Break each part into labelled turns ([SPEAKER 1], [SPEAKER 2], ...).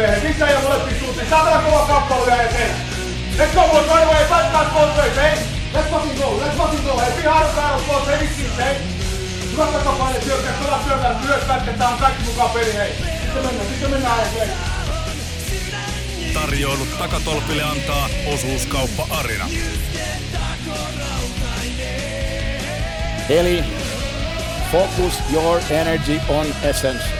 [SPEAKER 1] Miehet, missä ei molempiin suuntiin? Saatana kova kappale vielä eteen. Let's go, boys, right away. Fight that ways, hey? Let's fucking go, let's fucking go. Hey, be hard battle, boys, hey, vittiin, hey? Hyvät takapaine syökkää, pelaa syökkää, myös pätkä, tää on kaikki mukaan peli, hei. Sitten mennään, sitten mennään, hei.
[SPEAKER 2] Tarjoilut takatolpille antaa osuuskauppa Arina.
[SPEAKER 3] Eli focus your energy on essence.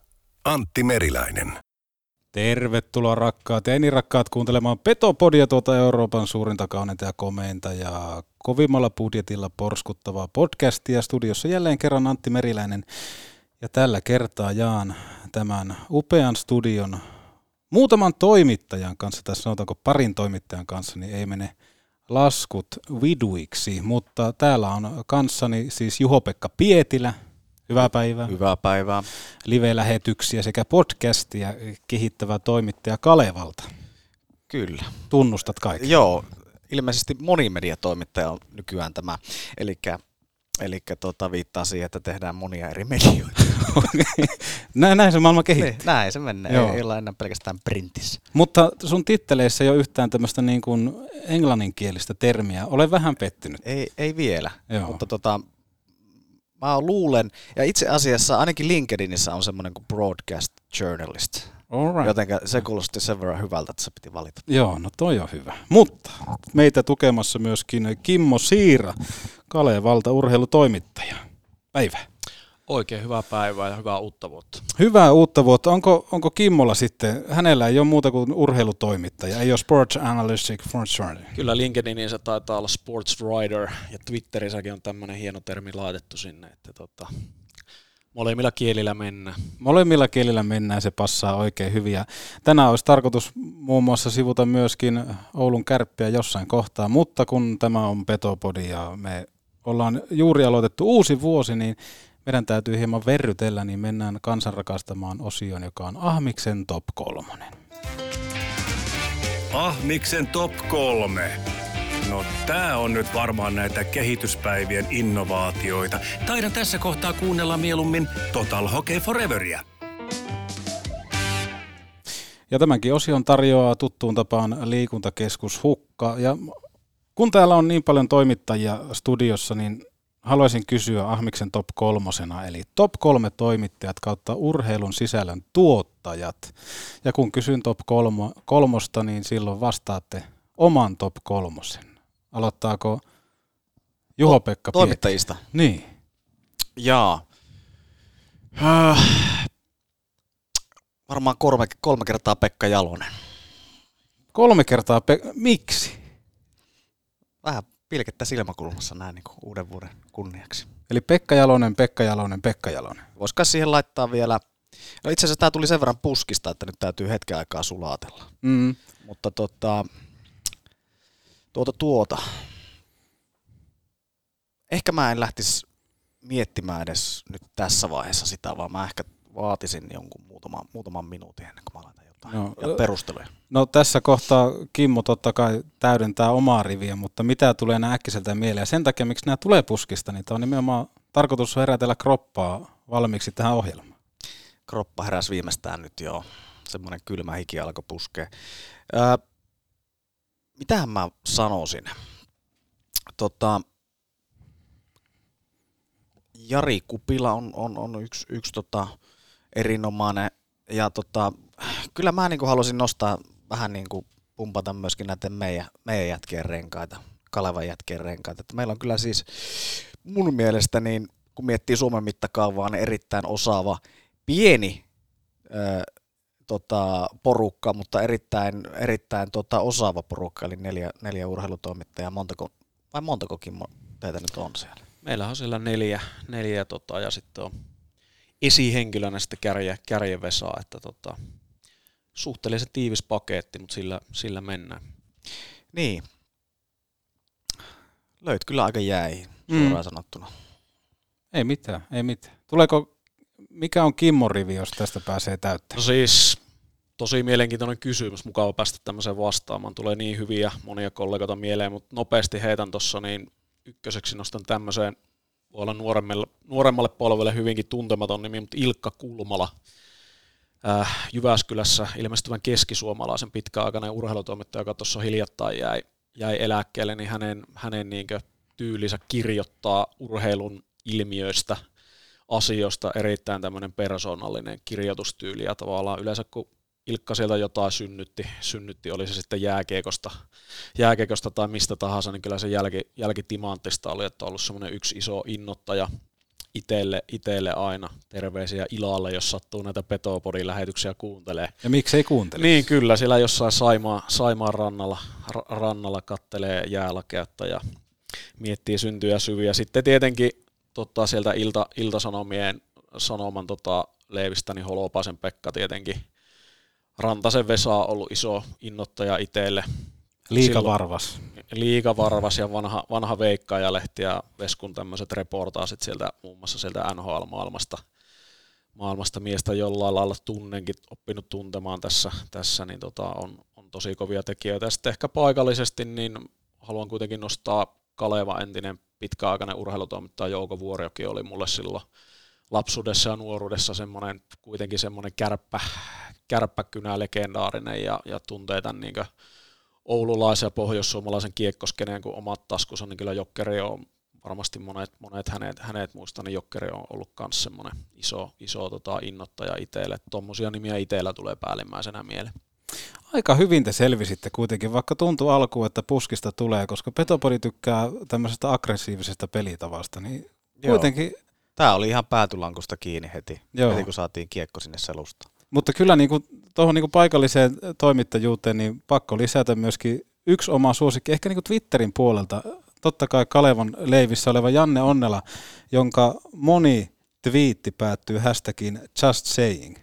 [SPEAKER 2] Antti Meriläinen.
[SPEAKER 4] Tervetuloa rakkaat ja niin rakkaat kuuntelemaan Petopodia tuota Euroopan suurinta kauneinta ja komeinta ja kovimmalla budjetilla porskuttavaa podcastia. Studiossa jälleen kerran Antti Meriläinen ja tällä kertaa jaan tämän upean studion muutaman toimittajan kanssa, tässä sanotaanko parin toimittajan kanssa, niin ei mene laskut viduiksi, mutta täällä on kanssani siis Juho-Pekka Pietilä, hyvää päivää.
[SPEAKER 5] Hyvää päivää.
[SPEAKER 4] Live-lähetyksiä sekä podcastia kehittävä toimittaja Kalevalta.
[SPEAKER 5] Kyllä.
[SPEAKER 4] Tunnustat kaikki.
[SPEAKER 5] Joo, ilmeisesti monimediatoimittaja on nykyään tämä. Eli Eli tota, viittaa siihen, että tehdään monia eri medioita.
[SPEAKER 4] näin, näin se maailma kehittyy.
[SPEAKER 5] Niin, näin se menee, Joo. ei olla enää pelkästään printissä.
[SPEAKER 4] Mutta sun titteleissä ei ole yhtään tämmöistä niin kuin englanninkielistä termiä. Olen vähän pettynyt.
[SPEAKER 5] Ei, ei vielä, Joo. mutta tota, mä luulen, ja itse asiassa ainakin LinkedInissä on semmoinen kuin broadcast journalist.
[SPEAKER 4] Alright.
[SPEAKER 5] Joten se kuulosti sen verran hyvältä, että se piti valita.
[SPEAKER 4] Joo, no toi on hyvä. Mutta meitä tukemassa myöskin Kimmo Siira, Kalevalta urheilutoimittaja. Päivä.
[SPEAKER 6] Oikein hyvää päivää ja hyvää uutta vuotta.
[SPEAKER 4] Hyvää uutta vuotta. Onko, onko Kimmolla sitten, hänellä ei ole muuta kuin urheilutoimittaja, ei ole Sports Analytic Sports Writer?
[SPEAKER 6] Kyllä LinkedInissä taitaa olla Sports Writer ja Twitterissäkin on tämmöinen hieno termi laitettu sinne, että tota, molemmilla kielillä mennään.
[SPEAKER 4] Molemmilla kielillä mennään, se passaa oikein hyvin. Ja tänään olisi tarkoitus muun muassa sivuta myöskin Oulun kärppiä jossain kohtaa, mutta kun tämä on Petopodi ja me ollaan juuri aloitettu uusi vuosi, niin meidän täytyy hieman verrytellä, niin mennään kansanrakastamaan osioon, joka on Ahmiksen top kolmonen.
[SPEAKER 2] Ahmiksen top kolme. No tää on nyt varmaan näitä kehityspäivien innovaatioita. Taidan tässä kohtaa kuunnella mieluummin Total Hockey Foreveria.
[SPEAKER 4] Ja tämänkin osion tarjoaa tuttuun tapaan liikuntakeskus Hukka. Ja kun täällä on niin paljon toimittajia studiossa, niin haluaisin kysyä Ahmiksen top kolmosena, eli top kolme toimittajat kautta urheilun sisällön tuottajat. Ja kun kysyn top kolmo, kolmosta, niin silloin vastaatte oman top kolmosen. Aloittaako Juho-Pekka
[SPEAKER 5] Toimittajista?
[SPEAKER 4] Niin.
[SPEAKER 5] Jaa. Äh, varmaan kolme, kolme kertaa Pekka Jalonen.
[SPEAKER 4] Kolme kertaa Pekka, miksi?
[SPEAKER 5] Vähän pilkettä silmäkulmassa näin niin uuden vuoden kunniaksi.
[SPEAKER 4] Eli Pekka Jalonen, Pekka Jalonen, Pekka Jalonen.
[SPEAKER 5] Voisiko siihen laittaa vielä, no itse asiassa tämä tuli sen verran puskista, että nyt täytyy hetken aikaa sulatella.
[SPEAKER 4] Mm.
[SPEAKER 5] Mutta tota, tuota tuota, ehkä mä en lähtisi miettimään edes nyt tässä vaiheessa sitä, vaan mä ehkä vaatisin jonkun muutaman, muutaman minuutin ennen kuin mä laitan no, ja perusteluja.
[SPEAKER 4] No tässä kohtaa Kimmo totta kai täydentää omaa riviä, mutta mitä tulee nämä äkkiseltä mieleen? Sen takia, miksi nämä tulee puskista, niin tämä on nimenomaan tarkoitus herätellä kroppaa valmiiksi tähän ohjelmaan.
[SPEAKER 5] Kroppa heräsi viimeistään nyt jo. Semmoinen kylmä hiki alkoi puskea. Öö, mitähän mä sanoisin? Tota, Jari Kupila on, on, on yksi, yksi tota, erinomainen ja tota, kyllä mä niin haluaisin nostaa vähän niin kuin pumpata myöskin näiden meidän, meidän jätkien renkaita, Kalevan jätkien renkaita. Että meillä on kyllä siis mun mielestä, niin kun miettii Suomen mittakaavaa, niin erittäin osaava, pieni ö, tota, porukka, mutta erittäin, erittäin tota, osaava porukka, eli neljä, neljä urheilutoimittajaa. Montako, vai montako Kimmo teitä nyt on siellä?
[SPEAKER 6] Meillä on siellä neljä, neljä tota, ja sitten on esihenkilönä sitten kärje, kärjevesaa, että tota, suhteellisen tiivis paketti, mutta sillä, sillä mennään.
[SPEAKER 5] Niin. Löyt kyllä aika jäi, suoraan mm. sanottuna.
[SPEAKER 4] Ei mitään, ei mitään. Tuleeko, mikä on Kimmon rivi, jos tästä pääsee täyttämään?
[SPEAKER 6] No siis tosi mielenkiintoinen kysymys, mukava päästä tämmöiseen vastaamaan. Tulee niin hyviä monia kollegoita mieleen, mutta nopeasti heitän tuossa, niin ykköseksi nostan tämmöiseen, voi olla nuoremmalle, nuoremmalle polvelle hyvinkin tuntematon nimi, mutta Ilkka Kulmala. Äh, Jyväskylässä ilmestyvän keskisuomalaisen pitkäaikainen urheilutoimittaja, joka tuossa hiljattain jäi, jäi eläkkeelle, niin hänen, hänen niin tyylinsä kirjoittaa urheilun ilmiöistä, asioista erittäin tämmöinen persoonallinen kirjoitustyyli ja tavallaan yleensä kun Ilkka sieltä jotain synnytti, synnytti oli se sitten jääkiekosta, jääkiekosta tai mistä tahansa, niin kyllä se jälki, jälkitimanttista oli, että on ollut semmoinen yksi iso innottaja itelle, itelle aina. Terveisiä Ilalle, jos sattuu näitä Petopodin lähetyksiä kuuntelee.
[SPEAKER 4] Ja miksei kuuntele?
[SPEAKER 6] Niin kyllä, siellä jossain Saimaa, Saimaan rannalla, rannalla kattelee jäälakeutta ja miettii syntyjä syviä. Sitten tietenkin tota, sieltä ilta, iltasanomien sanoman tota, leivistä, niin Holopaisen Pekka tietenkin Rantasen Vesa on ollut iso innottaja itselle.
[SPEAKER 4] Liikavarvas.
[SPEAKER 6] Liikavarvas ja vanha, vanha Veikkaajalehti ja Veskun tämmöiset reportaasit sieltä muun muassa sieltä NHL-maailmasta maailmasta miestä jollain lailla tunnenkin oppinut tuntemaan tässä, tässä niin tota, on, on tosi kovia tekijöitä. Ja sitten ehkä paikallisesti niin haluan kuitenkin nostaa Kaleva entinen pitkäaikainen urheilutoimittaja Jouko Vuoriokin oli mulle silloin lapsuudessa ja nuoruudessa semmoinen, kuitenkin semmoinen kärppä, kärppäkynä legendaarinen ja, ja tuntee tämän niin oululaisen ja pohjoissuomalaisen kiekkoskeneen kuin omat taskussa, niin kyllä Jokkeri on varmasti monet, monet hänet, hänet muistan, niin Jokkeri on ollut myös semmoinen iso, iso tota, innottaja itselle. Tuommoisia nimiä itsellä tulee päällimmäisenä mieleen.
[SPEAKER 4] Aika hyvin te selvisitte kuitenkin, vaikka tuntuu alkuun, että puskista tulee, koska Petopodi tykkää tämmöisestä aggressiivisesta pelitavasta, niin kuitenkin... Joo.
[SPEAKER 5] Tämä oli ihan päätulankusta kiinni heti, Joo. heti kun saatiin kiekko sinne selusta.
[SPEAKER 4] Mutta kyllä niin kuin, tuohon niin kuin paikalliseen toimittajuuteen niin pakko lisätä myöskin yksi oma suosikki, ehkä niin kuin Twitterin puolelta. Totta kai Kalevon leivissä oleva Janne Onnela, jonka moni twiitti päättyy hashtagiin just saying.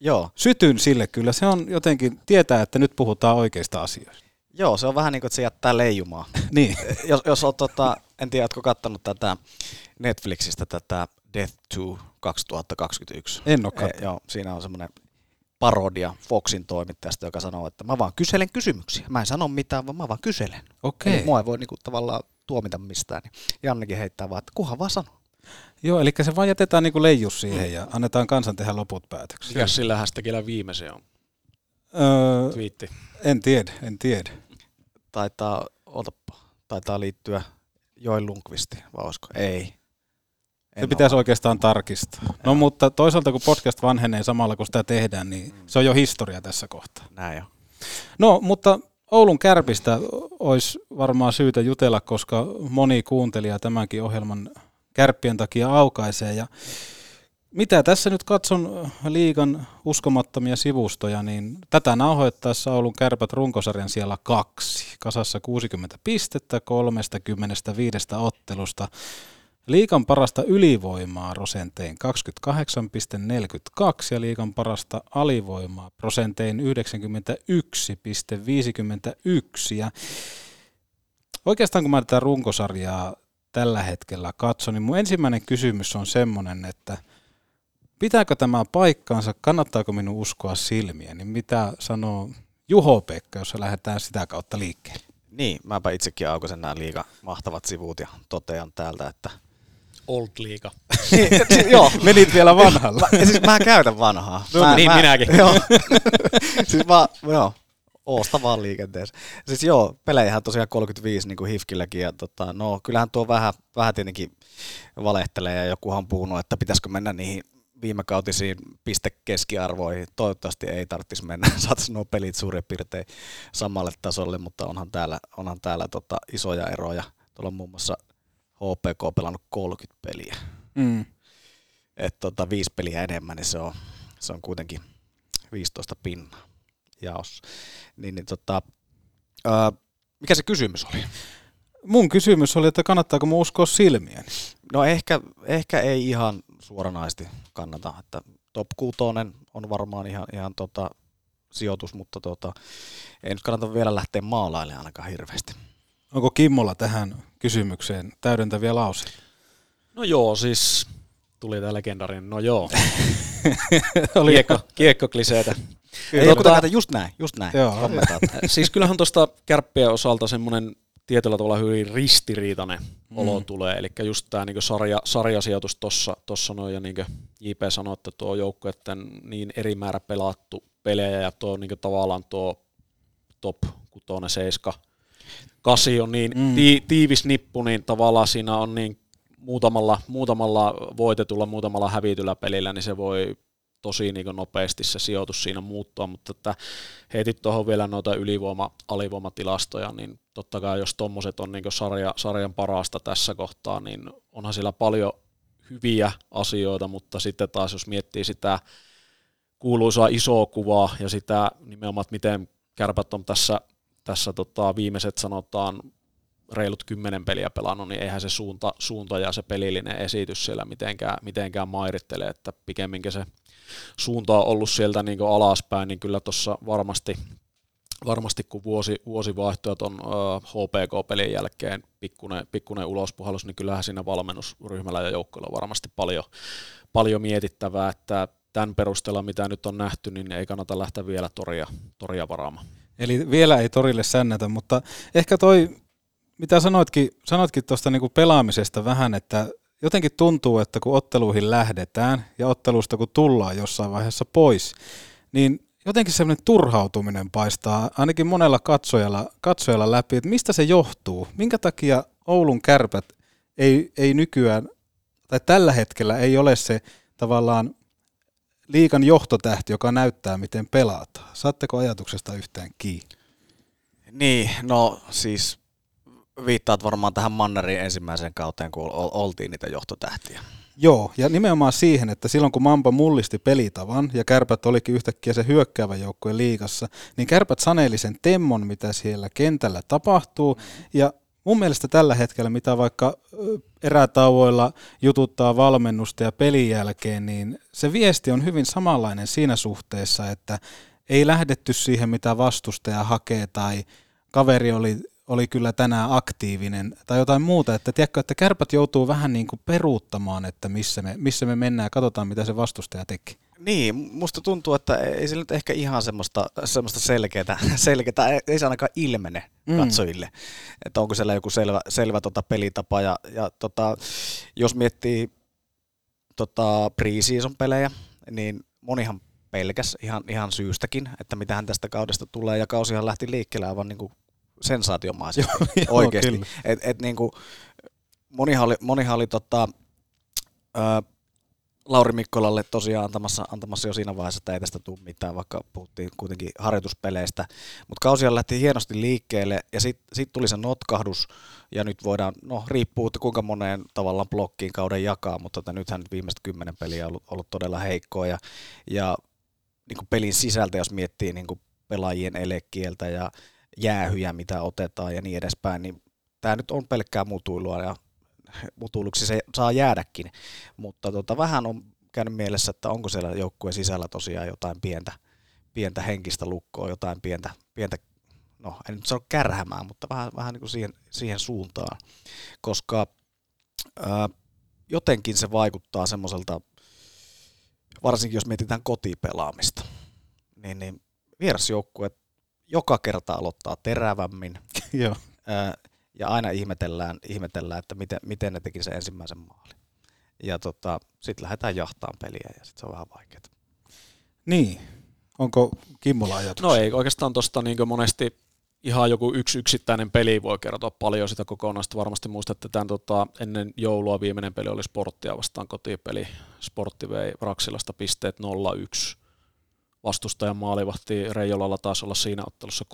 [SPEAKER 5] Joo.
[SPEAKER 4] Sytyn sille kyllä. Se on jotenkin, tietää, että nyt puhutaan oikeista asioista.
[SPEAKER 5] Joo, se on vähän niin kuin, että se jättää leijumaa.
[SPEAKER 4] niin.
[SPEAKER 5] jos, jos olet, tota, en tiedä, oletko katsonut tätä Netflixistä tätä Death to 2021.
[SPEAKER 4] En ole katsonut.
[SPEAKER 5] E, joo, siinä on semmoinen parodia Foxin toimittajasta, joka sanoo, että mä vaan kyselen kysymyksiä. Mä en sano mitään, vaan mä vaan kyselen.
[SPEAKER 4] Okei.
[SPEAKER 5] Okay. mua ei voi niinku tavallaan tuomita mistään. Niin Jannekin heittää vaan, että kuhan vaan sano.
[SPEAKER 4] Joo, eli se vaan jätetään niinku leijus siihen ja annetaan kansan tehdä loput päätöksiä.
[SPEAKER 6] Mikä sillä hashtagillä viimeisen on? Öö, Twiitti.
[SPEAKER 4] En tiedä, en tiedä.
[SPEAKER 5] Taitaa, otapa, taitaa liittyä Joel Lundqvistiin, vai olisiko? Ei.
[SPEAKER 4] En se pitäisi ole. oikeastaan tarkistaa. No Joo. mutta toisaalta kun podcast vanhenee samalla kun sitä tehdään, niin mm. se on jo historia tässä kohtaa.
[SPEAKER 5] Näin jo.
[SPEAKER 4] No mutta Oulun kärpistä olisi varmaan syytä jutella, koska moni kuuntelija tämänkin ohjelman kärppien takia aukaisee. Ja mitä tässä nyt katson liigan uskomattomia sivustoja, niin tätä nauhoittaessa Oulun kärpät runkosarjan siellä kaksi. Kasassa 60 pistettä 35 ottelusta. Liikan parasta ylivoimaa prosentein 28,42 ja liikan parasta alivoimaa prosentein 91,51. Ja oikeastaan kun mä tätä runkosarjaa tällä hetkellä katson, niin mun ensimmäinen kysymys on semmoinen, että pitääkö tämä paikkaansa, kannattaako minun uskoa silmiä, niin mitä sanoo Juho-Pekka, jos lähdetään sitä kautta liikkeelle?
[SPEAKER 5] Niin, mäpä itsekin aukoisen nämä liiga mahtavat sivut ja totean täältä, että
[SPEAKER 6] Old Liiga.
[SPEAKER 4] joo. Menit vielä vanhalla.
[SPEAKER 5] Mä, siis mä käytän vanhaa.
[SPEAKER 6] No,
[SPEAKER 5] mä,
[SPEAKER 6] niin
[SPEAKER 5] mä,
[SPEAKER 6] minäkin.
[SPEAKER 5] Joo. siis mä, joo, oosta vaan liikenteessä. Siis joo, pelejähän tosiaan 35 niin kuin Hifkilläkin, ja tota, no kyllähän tuo vähän, vähän tietenkin valehtelee, ja jokuhan on puhunut, että pitäisikö mennä niihin viimekautisiin pistekeskiarvoihin. Toivottavasti ei tarvitsisi mennä, saataisiin nuo pelit suurin piirtein samalle tasolle, mutta onhan täällä, onhan täällä tota isoja eroja. Tuolla on muun muassa HPK pelannut 30 peliä.
[SPEAKER 3] Mm.
[SPEAKER 5] että tota, viisi peliä enemmän, niin se on, se on kuitenkin 15 pinnaa jaossa. Niin, niin tota, ää, mikä se kysymys oli?
[SPEAKER 4] Mun kysymys oli, että kannattaako mun uskoa silmiäni?
[SPEAKER 5] No ehkä, ehkä ei ihan suoranaisesti kannata, että top 6 on varmaan ihan, ihan tota, sijoitus, mutta tota, ei nyt kannata vielä lähteä maalailemaan ainakaan hirveästi.
[SPEAKER 4] Onko Kimmolla tähän kysymykseen täydentäviä lauseita?
[SPEAKER 6] No joo, siis tuli tämä legendarinen, no joo.
[SPEAKER 4] Oli
[SPEAKER 6] kiekko, kiekkokliseitä.
[SPEAKER 5] Ei
[SPEAKER 6] Tota-
[SPEAKER 5] tota, just näin, just näin.
[SPEAKER 4] Joo.
[SPEAKER 6] Siis kyllähän tuosta kärppien osalta semmoinen tietyllä tavalla hyvin ristiriitainen mm. olo tulee, eli just tämä niinku sarja, sarjasijoitus tuossa tossa noin, ja niin kuin JP sanoi, että tuo joukko, että niin eri määrä pelattu pelejä, ja tuo niinku tavallaan tuo top 6, 7, 8 on niin mm. tii, tiivis nippu, niin tavallaan siinä on niin muutamalla, muutamalla voitetulla, muutamalla hävityllä pelillä, niin se voi tosi niin nopeasti se sijoitus siinä muuttua, mutta että heitit tuohon vielä noita ylivoima-alivoimatilastoja, niin totta kai jos tuommoiset on niin sarja, sarjan parasta tässä kohtaa, niin onhan siellä paljon hyviä asioita, mutta sitten taas jos miettii sitä kuuluisaa isoa kuvaa ja sitä nimenomaan, että miten kärpät on tässä, tässä tota, viimeiset sanotaan reilut kymmenen peliä pelannut, niin eihän se suunta, suunta ja se pelillinen esitys siellä mitenkään, mitenkään mairittele, että pikemminkin se suunta on ollut sieltä niin alaspäin, niin kyllä tuossa varmasti, varmasti kun vuosi, vuosi vaihtoi tuon HPK-pelin jälkeen pikkuinen, pikkuinen ulospuhallus, niin kyllähän siinä valmennusryhmällä ja joukkoilla on varmasti paljon, paljon mietittävää, että tämän perusteella, mitä nyt on nähty, niin ei kannata lähteä vielä toria, toria varaamaan.
[SPEAKER 4] Eli vielä ei torille sännätä, mutta ehkä toi, mitä sanoitkin, sanoitkin tuosta niinku pelaamisesta vähän, että jotenkin tuntuu, että kun otteluihin lähdetään ja ottelusta kun tullaan jossain vaiheessa pois, niin jotenkin semmoinen turhautuminen paistaa ainakin monella katsojalla, katsojalla läpi, että mistä se johtuu, minkä takia Oulun kärpät ei, ei nykyään, tai tällä hetkellä ei ole se tavallaan liikan johtotähti, joka näyttää, miten pelataan. Saatteko ajatuksesta yhtään kiinni?
[SPEAKER 5] Niin, no siis viittaat varmaan tähän Mannerin ensimmäiseen kauteen, kun oltiin niitä johtotähtiä.
[SPEAKER 4] Joo, ja nimenomaan siihen, että silloin kun Mampa mullisti pelitavan ja kärpät olikin yhtäkkiä se hyökkäävä joukkue liigassa, niin kärpät saneeli sen temmon, mitä siellä kentällä tapahtuu, ja mun mielestä tällä hetkellä, mitä vaikka erätauoilla jututtaa valmennusta ja pelin jälkeen, niin se viesti on hyvin samanlainen siinä suhteessa, että ei lähdetty siihen, mitä vastustaja hakee tai kaveri oli oli kyllä tänään aktiivinen tai jotain muuta, että tiedätkö, että kärpät joutuu vähän niin kuin peruuttamaan, että missä me, missä me mennään ja katsotaan, mitä se vastustaja teki.
[SPEAKER 5] Niin, musta tuntuu, että ei se nyt ehkä ihan semmoista, semmoista selkeää, selkeää, ei se ainakaan ilmene mm. katsojille, että onko siellä joku selvä, selvä tota pelitapa ja, ja tota, jos miettii tota preseason pelejä, niin monihan pelkäs ihan, ihan syystäkin, että mitähän tästä kaudesta tulee, ja kausihan lähti liikkeelle aivan niin kuin sensaatiomaisesti oikeasti. Et, et niinku, monihan oli, monihan oli tota, ää, Lauri Mikkolalle tosiaan antamassa, antamassa jo siinä vaiheessa, että ei tästä tule mitään, vaikka puhuttiin kuitenkin harjoituspeleistä. Mutta kausia lähti hienosti liikkeelle ja sitten sit tuli se notkahdus ja nyt voidaan, no riippuu, että kuinka moneen tavallaan blokkiin kauden jakaa, mutta tota, nythän nyt viimeiset kymmenen peliä on ollut, ollut todella heikkoa ja, ja niin kuin pelin sisältä, jos miettii niin kuin pelaajien elekieltä ja jäähyjä, mitä otetaan ja niin edespäin, niin tämä nyt on pelkkää mutuilua ja mutuiluksi se saa jäädäkin, mutta tota, vähän on käynyt mielessä, että onko siellä joukkueen sisällä tosiaan jotain pientä, pientä henkistä lukkoa, jotain pientä, pientä no en nyt sano kärhämää, mutta vähän, vähän niin kuin siihen, siihen suuntaan, koska ää, jotenkin se vaikuttaa semmoiselta, varsinkin jos mietitään kotipelaamista, niin, niin vierasjoukkueet joka kerta aloittaa terävämmin.
[SPEAKER 4] Joo.
[SPEAKER 5] Ja aina ihmetellään, ihmetellään että miten, miten ne teki sen ensimmäisen maalin. Ja tota, sitten lähdetään jahtaan peliä ja sitten se on vähän vaikeaa.
[SPEAKER 4] Niin. Onko Kimmola ajatus?
[SPEAKER 6] No ei oikeastaan tuosta niin monesti ihan joku yksi yksittäinen peli voi kertoa paljon sitä kokonaista. Varmasti muistatte tämän tota, ennen joulua viimeinen peli oli Sporttia vastaan kotipeli. Sportti vei Raksilasta pisteet 0-1. Vastustajan maalivahti Reijolalla taas olla siinä ottelussa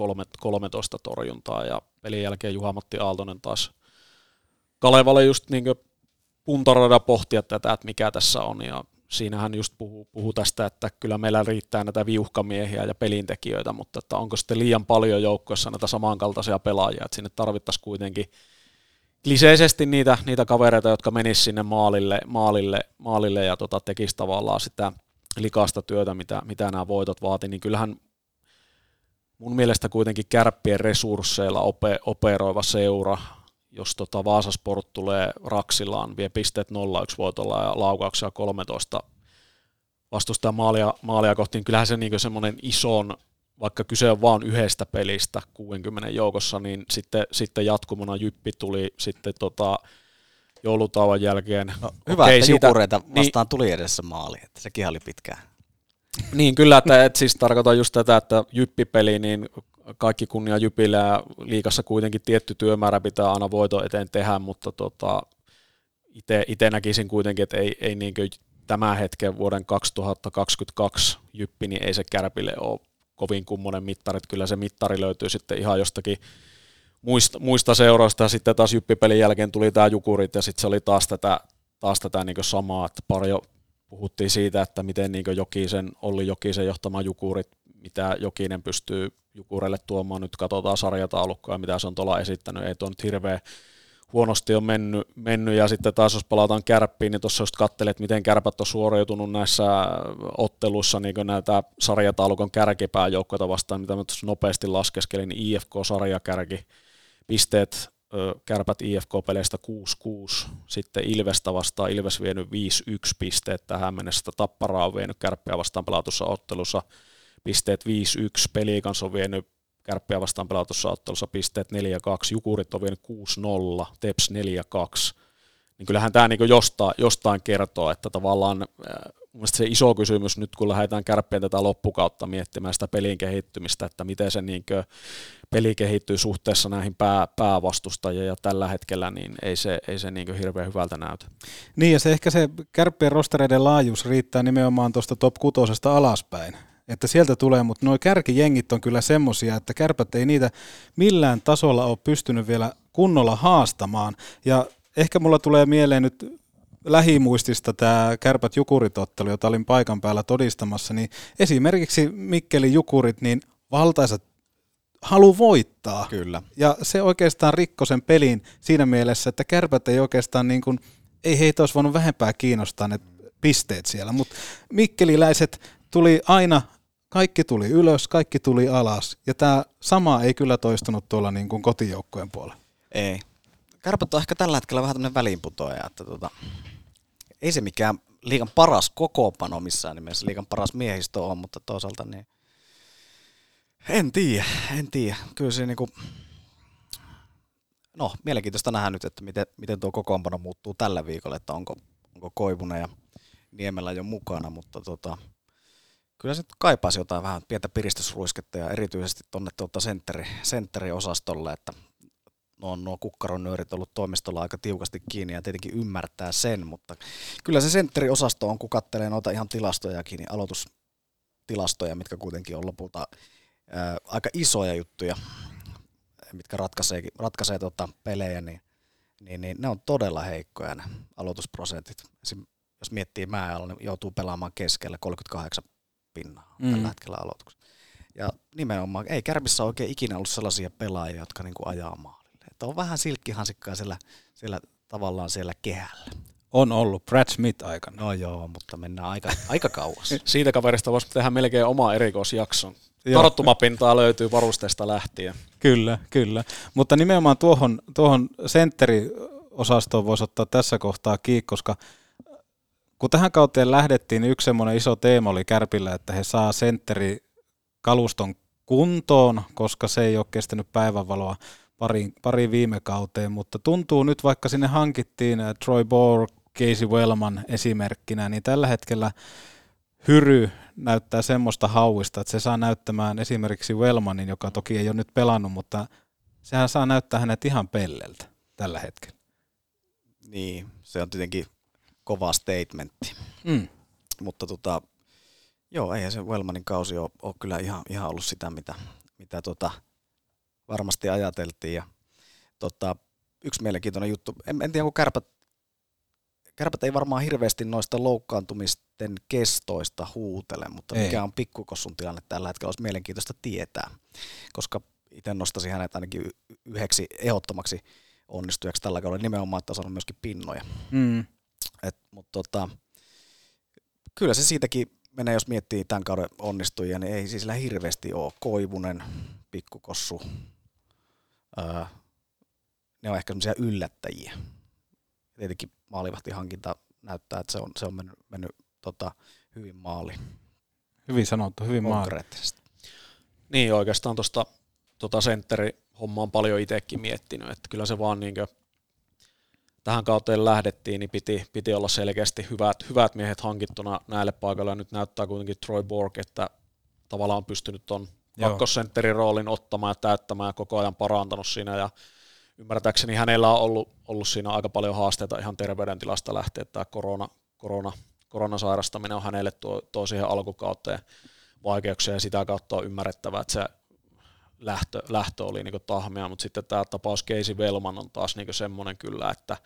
[SPEAKER 6] 13 torjuntaa ja pelin jälkeen Juha-Matti Aaltonen taas Kalevalle just niin puntaroida pohtia tätä, että mikä tässä on ja siinähän just puhuu, puhuu tästä, että kyllä meillä riittää näitä viuhkamiehiä ja pelintekijöitä, mutta että onko sitten liian paljon joukkoissa näitä samankaltaisia pelaajia, että sinne tarvittaisiin kuitenkin kliseisesti niitä, niitä kavereita, jotka menisivät sinne maalille, maalille, maalille ja tota, tekisivät tavallaan sitä likasta työtä, mitä, mitä nämä voitot vaati, niin kyllähän mun mielestä kuitenkin kärppien resursseilla ope, operoiva seura, jos tota Vaasasport tulee Raksillaan, vie pisteet 0-1 voitolla ja laukauksia 13 vastustaa maalia, maalia kohti, niin kyllähän se niin semmoinen ison, vaikka kyse on vain yhdestä pelistä 60 joukossa, niin sitten, sitten jatkumona Jyppi tuli sitten tota, joulutauon jälkeen.
[SPEAKER 5] No, hyvä, Okei, että siitä, Jukureita niin- vastaan niin, tuli edessä maali, että sekin oli pitkään.
[SPEAKER 6] Niin, kyllä, että et siis tarkoitan just tätä, että Jyppi-peli, niin kaikki kunnia Jypille ja liikassa kuitenkin tietty työmäärä pitää aina voito eteen tehdä, mutta tota, itse näkisin kuitenkin, että ei, ei niin tämän hetken vuoden 2022 Jyppi, niin ei se Kärpille ole kovin kummonen mittari. Kyllä se mittari löytyy sitten ihan jostakin muista, muista seuroista. Sitten taas Jyppipelin jälkeen tuli tämä Jukurit ja sitten se oli taas tätä, taas tätä niin samaa, että paljon puhuttiin siitä, että miten niin Jokisen, Olli Jokisen johtama Jukurit, mitä Jokinen pystyy Jukurelle tuomaan. Nyt katsotaan sarjataulukkoa, mitä se on tuolla esittänyt. Ei tuo nyt hirveä huonosti on mennyt, mennyt, ja sitten taas jos palataan kärppiin, niin tuossa just katselet, miten kärpät on suoriutunut näissä otteluissa niin näitä sarjataulukon kärkipääjoukkoita vastaan, mitä mä tuossa nopeasti laskeskelin, niin IFK-sarjakärki, pisteet kärpät IFK-peleistä 6-6, sitten Ilvestä vastaan, Ilves vienyt 5-1 pisteet tähän mennessä, Tapparaa on vienyt kärppiä vastaan pelatussa ottelussa, pisteet 5-1, Pelikans on vienyt kärppiä vastaan pelatussa ottelussa pisteet 4-2, Jukurit on vienyt 6-0, Teps 4-2, niin kyllähän tämä niin jostain, jostain kertoo, että tavallaan se iso kysymys nyt, kun lähdetään kärppien tätä loppukautta miettimään sitä pelin kehittymistä, että miten se niin peli kehittyy suhteessa näihin pää, päävastustajia ja tällä hetkellä niin ei se, ei se niin hirveän hyvältä näytä.
[SPEAKER 4] Niin ja se ehkä se kärppien rostereiden laajuus riittää nimenomaan tuosta top kutosesta alaspäin että sieltä tulee, mutta nuo kärkijengit on kyllä semmosia, että kärpät ei niitä millään tasolla ole pystynyt vielä kunnolla haastamaan. Ja ehkä mulla tulee mieleen nyt lähimuistista tämä Kärpät Jukuritottelu, jota olin paikan päällä todistamassa, niin esimerkiksi Mikkeli Jukurit, niin valtaisat halu voittaa.
[SPEAKER 5] Kyllä.
[SPEAKER 4] Ja se oikeastaan rikko sen pelin siinä mielessä, että kärpät ei oikeastaan niin kuin, ei heitä olisi voinut vähempää kiinnostaa ne pisteet siellä, mutta mikkeliläiset tuli aina kaikki tuli ylös, kaikki tuli alas. Ja tämä sama ei kyllä toistunut tuolla niin kuin kotijoukkojen puolella.
[SPEAKER 5] Ei. Kärpät on ehkä tällä hetkellä vähän tämmöinen väliinputoaja, että tota, ei se mikään liikan paras kokoopano missään nimessä, liikan paras miehistö on, mutta toisaalta niin en tiedä, en tiedä. Kyllä se niinku, no mielenkiintoista nähdä nyt, että miten, miten tuo kokoonpano muuttuu tällä viikolla, että onko, onko Koivunen ja Niemellä jo mukana, mutta tota, kyllä se kaipaisi jotain vähän pientä piristysruisketta ja erityisesti tuonne tuota sentteri, sentteriosastolle, että nuo, nuo kukkaron nyörit ollut toimistolla aika tiukasti kiinni ja tietenkin ymmärtää sen, mutta kyllä se sentteriosasto on, kun katselee noita ihan tilastojakin, niin aloitustilastoja, mitkä kuitenkin on lopulta ää, aika isoja juttuja, mitkä ratkaisee, ratkaisee tuota pelejä, niin, niin, niin, ne on todella heikkoja ne aloitusprosentit. Esim, jos miettii määrällä, niin joutuu pelaamaan keskellä 38 pinnaa mm. tällä hetkellä aloituksessa. Ja nimenomaan, ei Kärpissä oikein ikinä ollut sellaisia pelaajia, jotka niinku ajaa maalille. Että on vähän silkkihansikkaa siellä, siellä tavallaan siellä kehällä.
[SPEAKER 4] On ollut Brad Smith aikana.
[SPEAKER 5] No joo, mutta mennään aika, aika kauas.
[SPEAKER 6] Siitä kaverista voisi tehdä melkein oma erikoisjakson. Tarttumapintaa löytyy varusteesta lähtien.
[SPEAKER 4] Kyllä, kyllä. Mutta nimenomaan tuohon, tuohon sentteriosastoon voisi ottaa tässä kohtaa kiinni, koska kun tähän kauteen lähdettiin, niin yksi semmoinen iso teema oli Kärpillä, että he saa sentteri kaluston kuntoon, koska se ei ole kestänyt päivänvaloa pari, pari viime kauteen, mutta tuntuu nyt vaikka sinne hankittiin Troy Bohr, Casey Wellman esimerkkinä, niin tällä hetkellä Hyry, näyttää semmoista hauista, että se saa näyttämään esimerkiksi Wellmanin, joka toki ei ole nyt pelannut, mutta sehän saa näyttää hänet ihan pelleltä tällä hetkellä.
[SPEAKER 5] Niin, se on tietenkin kova statementti.
[SPEAKER 4] Mm.
[SPEAKER 5] Mutta tota, joo, eihän se Wellmanin kausi ole, ole kyllä ihan, ihan ollut sitä, mitä, mitä tota, varmasti ajateltiin. Ja, tota, yksi mielenkiintoinen juttu, en, en tiedä kun kärpät, kärpät ei varmaan hirveästi noista loukkaantumisten kestoista huutele, mutta ei. mikä on pikkukossun tilanne tällä hetkellä olisi mielenkiintoista tietää, koska itse nostaisin hänet ainakin yhdeksi ehdottomaksi onnistujaksi tällä kaudella nimenomaan, että on saanut myöskin pinnoja.
[SPEAKER 4] Mm.
[SPEAKER 5] Et, mutta tota, kyllä se siitäkin menee, jos miettii tämän kauden onnistujia, niin ei siis hirveästi ole. Koivunen, pikkukossu, öö, ne on ehkä sellaisia yllättäjiä. Tietenkin maalivahtihankinta näyttää, että se on, se on mennyt, mennyt tota, hyvin maali.
[SPEAKER 4] Hyvin sanottu, hyvin maali.
[SPEAKER 6] Niin oikeastaan tuosta tota sentteri homma on paljon itsekin miettinyt, että kyllä se vaan niin tähän kauteen lähdettiin, niin piti, piti olla selkeästi hyvät, hyvät miehet hankittuna näille paikoille. Ja nyt näyttää kuitenkin Troy Borg, että tavallaan on pystynyt tuon kakkosentterin roolin ottamaan ja täyttämään ja koko ajan parantanut siinä. Ja ymmärtääkseni hänellä on ollut, ollut siinä aika paljon haasteita ihan terveydentilasta lähtien, että tämä korona, korona, koronasairastaminen on hänelle tuo, tuo siihen alkukauteen vaikeuksia. Ja sitä kautta on ymmärrettävää, että se lähtö, lähtö oli niin tahmea, mutta sitten tämä tapaus Keisi Velman on taas niin semmoinen kyllä, että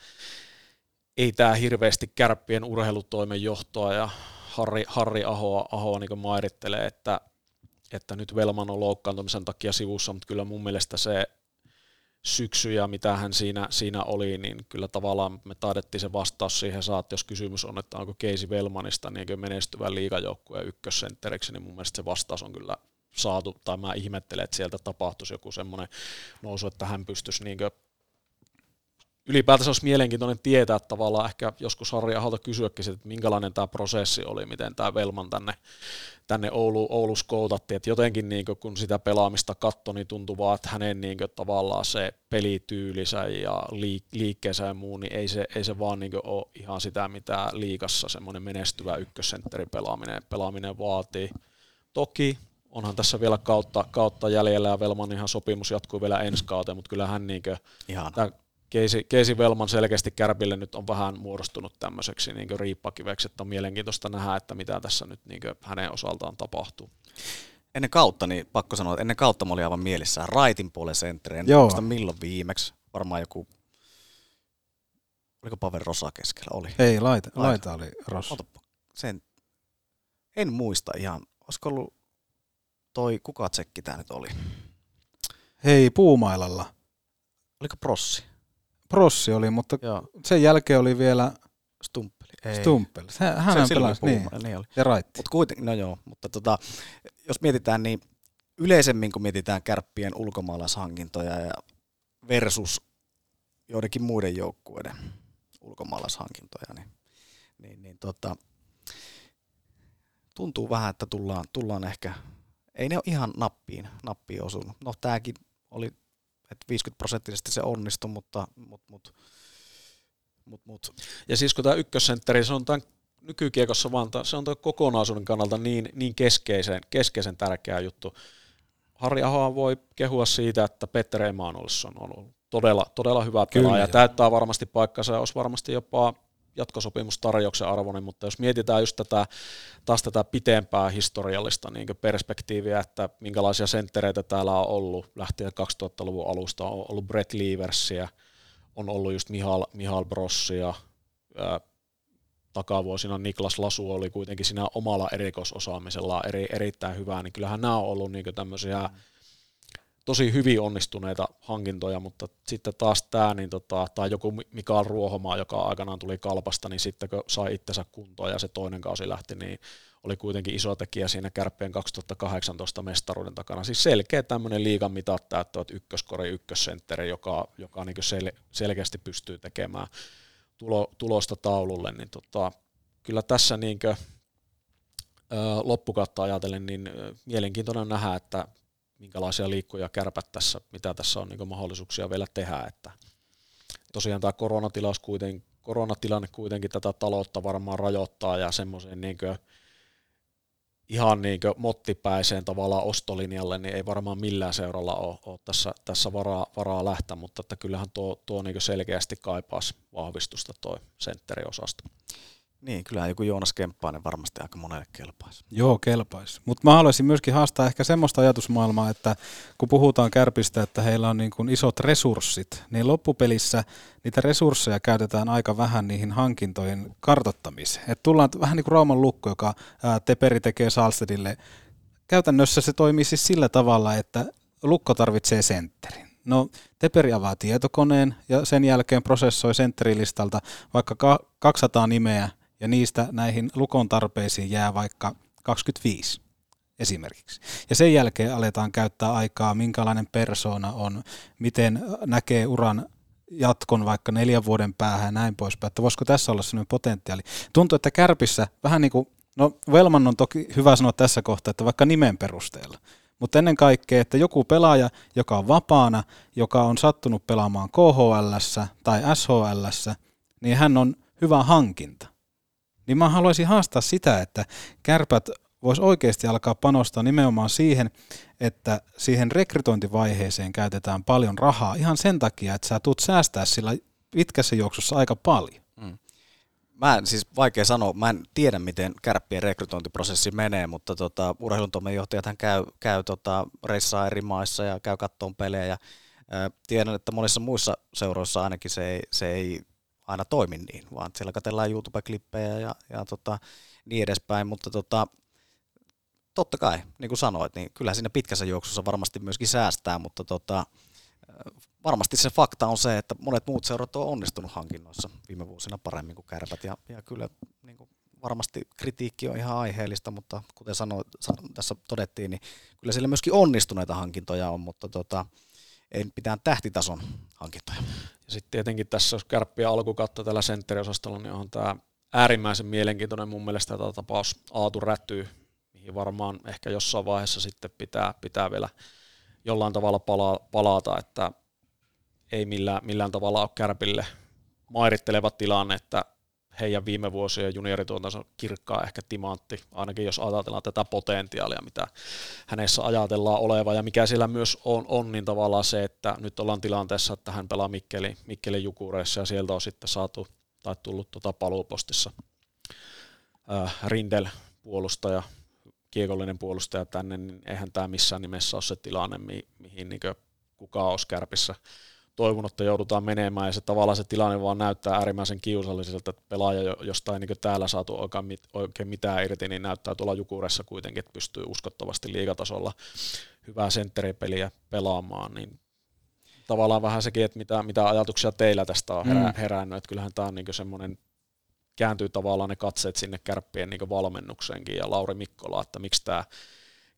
[SPEAKER 6] ei tämä hirveästi kärppien urheilutoimen johtoa ja Harri, Harri Ahoa, Ahoa niin mairittelee, että, että nyt Velman on loukkaantumisen takia sivussa, mutta kyllä mun mielestä se syksy ja mitä hän siinä, siinä oli, niin kyllä tavallaan me taidettiin se vastaus siihen saat, jos kysymys on, että onko Keisi Velmanista niin menestyvä liigajoukkueen ykkössentteriksi, niin mun mielestä se vastaus on kyllä saatu, tai mä ihmettelen, että sieltä tapahtuisi joku semmoinen nousu, että hän pystyisi niin ylipäätänsä olisi mielenkiintoinen tietää tavallaan, ehkä joskus Harri Aholta kysyäkin, että minkälainen tämä prosessi oli, miten tämä Velman tänne, tänne Oulu, Oulu skoutattiin, että jotenkin niin kuin, kun sitä pelaamista katsoi, niin tuntuu vaan, että hänen niin kuin, tavallaan se pelityylisä ja liik- liikkeensä ja muu, niin ei se, ei se vaan niin kuin, ole ihan sitä, mitä liikassa semmoinen menestyvä ykkössentteri pelaaminen, pelaaminen vaatii. Toki onhan tässä vielä kautta, kautta jäljellä ja Velman ihan sopimus jatkuu vielä ensi kauteen, mutta kyllähän niinkö, tämä Keisi, Keisi Velman selkeästi Kärpille nyt on vähän muodostunut tämmöiseksi niin riippakiveksi, että on mielenkiintoista nähdä, että mitä tässä nyt niin hänen osaltaan tapahtuu.
[SPEAKER 5] Ennen kautta, niin pakko sanoa, että ennen kautta mä olin aivan mielissään raitin puolen sentteri. En Joo. milloin viimeksi, varmaan joku, oliko Pavel Rosa keskellä? Oli.
[SPEAKER 4] Ei, laita, laita. laita oli Rosa.
[SPEAKER 5] sen, en muista ihan, olisiko ollut toi, kuka tsekki tää nyt oli?
[SPEAKER 4] Hei, Puumailalla.
[SPEAKER 5] Oliko Prossi?
[SPEAKER 4] Prossi oli, mutta Joo. sen jälkeen oli vielä
[SPEAKER 5] Stumppeli. Ei.
[SPEAKER 4] Stumppeli. Hän,
[SPEAKER 5] se
[SPEAKER 4] pelasi, niin.
[SPEAKER 5] niin oli.
[SPEAKER 4] Ja Raitti.
[SPEAKER 5] Mut kuiten, no joo, mutta tota, jos mietitään, niin yleisemmin kun mietitään kärppien ulkomaalaishankintoja ja versus joidenkin muiden joukkueiden ulkomaalaishankintoja, niin, niin, niin tota, tuntuu vähän, että tullaan, tullaan ehkä ei ne ole ihan nappiin, nappiin osunut. No tämäkin oli, 50 prosenttisesti se onnistui, mutta mut, mut, mut, mut.
[SPEAKER 6] Ja siis kun tämä ykkössentteri, se on tämän nykykiekossa vaan, se on kokonaisuuden kannalta niin, niin keskeisen, keskeisen tärkeä juttu. Harri Ahoa voi kehua siitä, että Petter Emanuelsson on ollut todella, todella hyvä pelaaja. Täyttää varmasti paikkansa ja olisi varmasti jopa jatkosopimustarjouksen arvoinen, mutta jos mietitään just tätä, taas tätä pitempää historiallista niin perspektiiviä, että minkälaisia senttereitä täällä on ollut lähtien 2000-luvun alusta, on ollut Brett Leaversiä, on ollut just Mihal, Mihal Brossia, ää, takavuosina Niklas Lasu oli kuitenkin siinä omalla erikoisosaamisella eri, erittäin hyvää, niin kyllähän nämä on ollut niin tämmöisiä mm tosi hyvin onnistuneita hankintoja, mutta sitten taas tämä, niin tota, tai joku Mikael Ruohomaa, joka aikanaan tuli kalpasta, niin sitten kun sai itsensä kuntoon ja se toinen kausi lähti, niin oli kuitenkin iso tekijä siinä kärppien 2018 mestaruuden takana. Siis selkeä tämmöinen liigan mitat täyttävät ykköskori, ykkössentteri, joka, joka niin sel- selkeästi pystyy tekemään tulo, tulosta taululle, niin tota, kyllä tässä niin kuin, loppukautta ajatellen, niin mielenkiintoinen nähdä, että minkälaisia liikkuja kärpät tässä, mitä tässä on niin mahdollisuuksia vielä tehdä. Että tosiaan tämä koronatilaus kuiten, koronatilanne kuitenkin tätä taloutta varmaan rajoittaa ja semmoiseen niin ihan niin mottipäiseen tavallaan ostolinjalle, niin ei varmaan millään seuralla ole, ole tässä, tässä varaa, varaa lähteä, mutta että kyllähän tuo, tuo niin selkeästi kaipaisi vahvistusta tuo sentteriosasto.
[SPEAKER 5] Niin, kyllähän joku Joonas Kemppainen varmasti aika monelle kelpaisi.
[SPEAKER 4] Joo, kelpaisi. Mutta mä haluaisin myöskin haastaa ehkä semmoista ajatusmaailmaa, että kun puhutaan kärpistä, että heillä on niin kuin isot resurssit, niin loppupelissä niitä resursseja käytetään aika vähän niihin hankintojen kartottamiseen. Et tullaan vähän niin kuin Rauman lukko, joka Teperi tekee Salstedille. Käytännössä se toimii siis sillä tavalla, että lukko tarvitsee sentterin. No, Teperi avaa tietokoneen ja sen jälkeen prosessoi sentterilistalta vaikka 200 nimeä ja niistä näihin lukon tarpeisiin jää vaikka 25 esimerkiksi. Ja sen jälkeen aletaan käyttää aikaa, minkälainen persona on, miten näkee uran jatkon vaikka neljän vuoden päähän ja näin poispäin, että voisiko tässä olla sellainen potentiaali. Tuntuu, että kärpissä vähän niin kuin, no Velman on toki hyvä sanoa tässä kohtaa, että vaikka nimen perusteella, mutta ennen kaikkea, että joku pelaaja, joka on vapaana, joka on sattunut pelaamaan KHL tai SHL, niin hän on hyvä hankinta niin mä haluaisin haastaa sitä, että kärpät voisi oikeasti alkaa panostaa nimenomaan siihen, että siihen rekrytointivaiheeseen käytetään paljon rahaa ihan sen takia, että sä tulet säästää sillä pitkässä juoksussa aika paljon. Mm.
[SPEAKER 5] Mä en, siis vaikea sanoa, mä en tiedä miten kärppien rekrytointiprosessi menee, mutta tota, hän käy, käy tota, reissaa eri maissa ja käy kattoon pelejä. Ja, ää, tiedän, että monissa muissa seuroissa ainakin se ei, se ei aina toimi niin, vaan siellä katsellaan YouTube-klippejä ja, ja tota, niin edespäin, mutta tota, totta kai, niin kuin sanoit, niin kyllä siinä pitkässä juoksussa varmasti myöskin säästää, mutta tota, varmasti se fakta on se, että monet muut seurat on onnistunut hankinnoissa viime vuosina paremmin kuin kärpät, ja, ja kyllä niin kuin varmasti kritiikki on ihan aiheellista, mutta kuten sanoin, tässä todettiin, niin kyllä siellä myöskin onnistuneita hankintoja on, mutta tota, ei pitää tähtitason hankintoja.
[SPEAKER 6] Ja sitten tietenkin tässä, jos kärppiä alkukautta tällä sentteriosastolla, niin on tämä äärimmäisen mielenkiintoinen mun mielestä tämä tapaus Aatu Räty, mihin varmaan ehkä jossain vaiheessa sitten pitää, pitää vielä jollain tavalla pala, palata, että ei millään, millään tavalla ole kärpille mairitteleva tilanne, että heidän viime vuosien juniorituotansa kirkkaa ehkä timantti, ainakin jos ajatellaan tätä potentiaalia, mitä hänessä ajatellaan oleva ja mikä siellä myös on, on niin tavallaan se, että nyt ollaan tilanteessa, että hän pelaa Mikkeli, Mikkeli Jukureissa ja sieltä on sitten saatu tai tullut tuota paluupostissa äh, Rindel puolustaja, kiekollinen puolustaja tänne, niin eihän tämä missään nimessä ole se tilanne, mi- mihin niin kukaan olisi kärpissä toivonut, että joudutaan menemään, ja se tavallaan se tilanne vaan näyttää äärimmäisen kiusalliselta, että pelaaja, josta ei niin täällä saatu oikein mitään irti, niin näyttää tuolla Jukuressa kuitenkin, että pystyy uskottavasti liigatasolla hyvää sentteripeliä pelaamaan, niin tavallaan vähän sekin, että mitä, mitä ajatuksia teillä tästä on herä, mm. herännyt, että kyllähän tämä on niin semmoinen kääntyy tavallaan ne katseet sinne kärppien niin valmennukseenkin ja Lauri Mikkola, että miksi tämä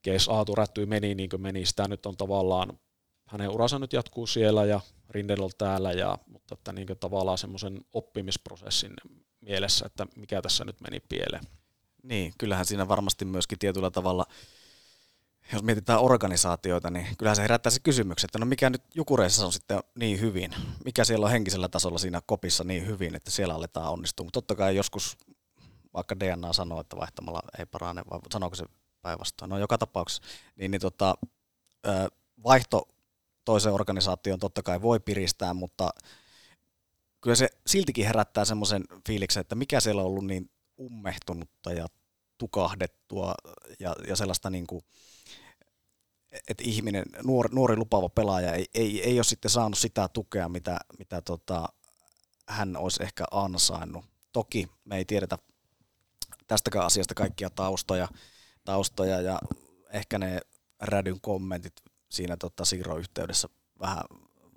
[SPEAKER 6] Keis Aatu Rätty meni niin kuin meni, sitä nyt on tavallaan hänen uransa nyt jatkuu siellä ja Rindel on täällä, ja, mutta että niin tavallaan semmoisen oppimisprosessin mielessä, että mikä tässä nyt meni pieleen.
[SPEAKER 5] Niin, kyllähän siinä varmasti myöskin tietyllä tavalla, jos mietitään organisaatioita, niin kyllähän se herättää se kysymys, että no mikä nyt Jukureissa on sitten niin hyvin, mikä siellä on henkisellä tasolla siinä kopissa niin hyvin, että siellä aletaan onnistua. Mutta totta kai joskus vaikka DNA sanoo, että vaihtamalla ei parane, vai sanooko se päinvastoin, no joka tapauksessa, niin, niin tota, vaihto toisen organisaation totta kai voi piristää, mutta kyllä se siltikin herättää semmoisen fiiliksen, että mikä siellä on ollut niin ummehtunutta ja tukahdettua ja, ja sellaista niin kuin, että ihminen, nuori, nuori lupaava pelaaja ei, ei, ei ole sitten saanut sitä tukea, mitä, mitä tota, hän olisi ehkä ansainnut. Toki me ei tiedetä tästäkään asiasta kaikkia taustoja, taustoja ja ehkä ne rädyn kommentit siinä tota, siirroyhteydessä vähän,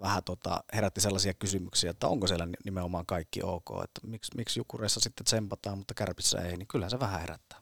[SPEAKER 5] vähän tota, herätti sellaisia kysymyksiä, että onko siellä nimenomaan kaikki ok, että miksi, miksi Jukureissa sitten tsempataan, mutta Kärpissä ei, niin kyllä se vähän herättää.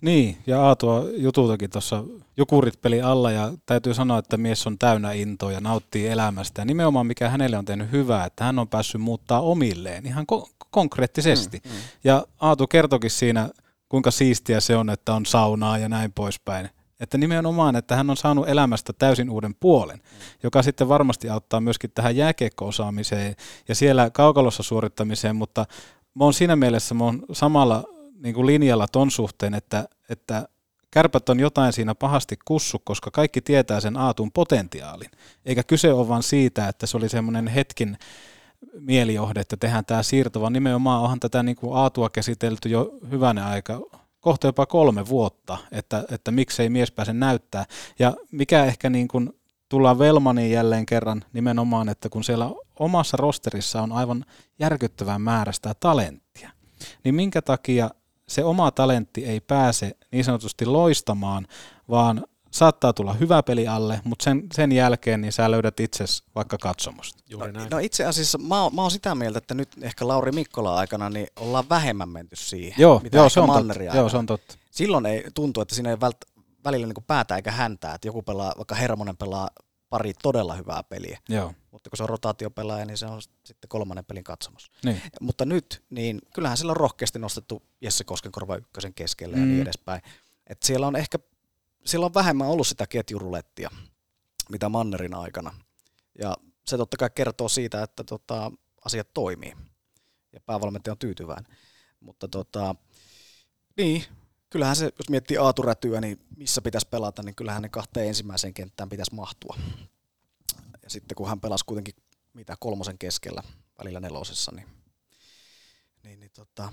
[SPEAKER 4] Niin, ja Aatua jututakin tuossa Jukurit peli alla, ja täytyy sanoa, että mies on täynnä intoa ja nauttii elämästä. Ja nimenomaan mikä hänelle on tehnyt hyvää, että hän on päässyt muuttaa omilleen ihan ko- konkreettisesti. Mm, mm. Ja Aatu kertokin siinä, kuinka siistiä se on, että on saunaa ja näin poispäin. Että nimenomaan, että hän on saanut elämästä täysin uuden puolen, joka sitten varmasti auttaa myöskin tähän jääkiekko-osaamiseen ja siellä kaukalossa suorittamiseen, mutta mä oon siinä mielessä mä oon samalla niin kuin linjalla ton suhteen, että, että kärpät on jotain siinä pahasti kussu, koska kaikki tietää sen Aatun potentiaalin. Eikä kyse ole vain siitä, että se oli semmoinen hetkin mielijohde, että tehdään tämä siirto, vaan nimenomaan onhan tätä niin kuin Aatua käsitelty jo hyvänä aika, kohta jopa kolme vuotta, että, että miksei mies pääse näyttää. Ja mikä ehkä niin kuin tullaan Velmaniin jälleen kerran nimenomaan, että kun siellä omassa rosterissa on aivan järkyttävää määrä sitä talenttia, niin minkä takia se oma talentti ei pääse niin sanotusti loistamaan, vaan saattaa tulla hyvä peli alle, mutta sen, sen jälkeen niin sä löydät itses vaikka katsomusta.
[SPEAKER 5] Juuri näin. No itse asiassa mä, oon, mä oon sitä mieltä, että nyt ehkä Lauri Mikkola aikana niin ollaan vähemmän menty siihen,
[SPEAKER 4] joo,
[SPEAKER 5] mitä
[SPEAKER 4] joo, se on totta. Joo, se on totta.
[SPEAKER 5] Silloin ei tuntu, että siinä ei vält, välillä niin päätä eikä häntää, että joku pelaa, vaikka Hermonen pelaa pari todella hyvää peliä.
[SPEAKER 4] Joo.
[SPEAKER 5] Mutta kun se on rotaatiopelaaja, niin se on sitten kolmannen pelin katsomus.
[SPEAKER 4] Niin.
[SPEAKER 5] Mutta nyt, niin kyllähän sillä on rohkeasti nostettu Jesse Koskenkorva ykkösen keskelle mm. ja niin edespäin. Et siellä on ehkä siellä on vähemmän ollut sitä ketjurulettia, mitä Mannerin aikana. Ja se totta kai kertoo siitä, että tota, asiat toimii ja päävalmentaja on tyytyväinen. Mutta tota, niin, kyllähän se, jos miettii aaturätyä, niin missä pitäisi pelata, niin kyllähän ne kahteen ensimmäiseen kenttään pitäisi mahtua. Ja sitten kun hän pelasi kuitenkin mitä kolmosen keskellä välillä nelosessa, niin, niin, niin tota,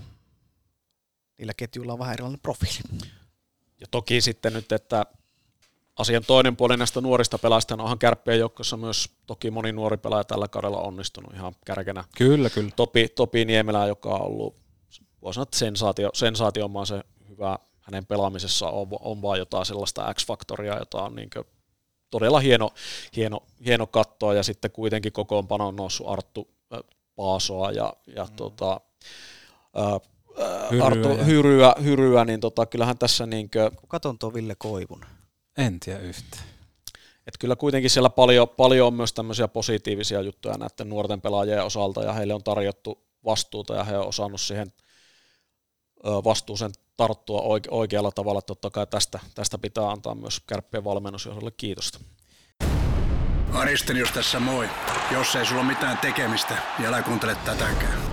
[SPEAKER 5] niillä ketjuilla on vähän erilainen profiili.
[SPEAKER 6] Ja toki sitten nyt, että asian toinen puoli näistä nuorista pelaajista onhan kärppien joukkossa myös toki moni nuori pelaaja tällä kaudella onnistunut ihan kärkenä.
[SPEAKER 4] Kyllä, kyllä.
[SPEAKER 6] Topi, Topi Niemelä, joka on ollut, voi sanoa, että sensaatio, sensaatio on se hyvä hänen pelaamisessa on, on vaan jotain sellaista X-faktoria, jota on niin todella hieno, hieno, hieno kattoa ja sitten kuitenkin kokoonpano on noussut Arttu Paasoa ja, ja mm. tota, hyryä, Arttu, ja... hyryä, hyryä, niin tota, kyllähän tässä... Niinkö...
[SPEAKER 5] Kuka on tuo Ville Koivun?
[SPEAKER 4] En tiedä yhtään.
[SPEAKER 6] Et kyllä kuitenkin siellä paljon, paljon on myös tämmöisiä positiivisia juttuja näiden nuorten pelaajien osalta ja heille on tarjottu vastuuta ja he on osannut siihen vastuuseen tarttua oikealla tavalla. Totta kai tästä, tästä pitää antaa myös kärppien valmennusjohdolle kiitosta.
[SPEAKER 7] Aristenius tässä moi. Jos ei sulla ole mitään tekemistä, niin älä kuuntele tätäkään.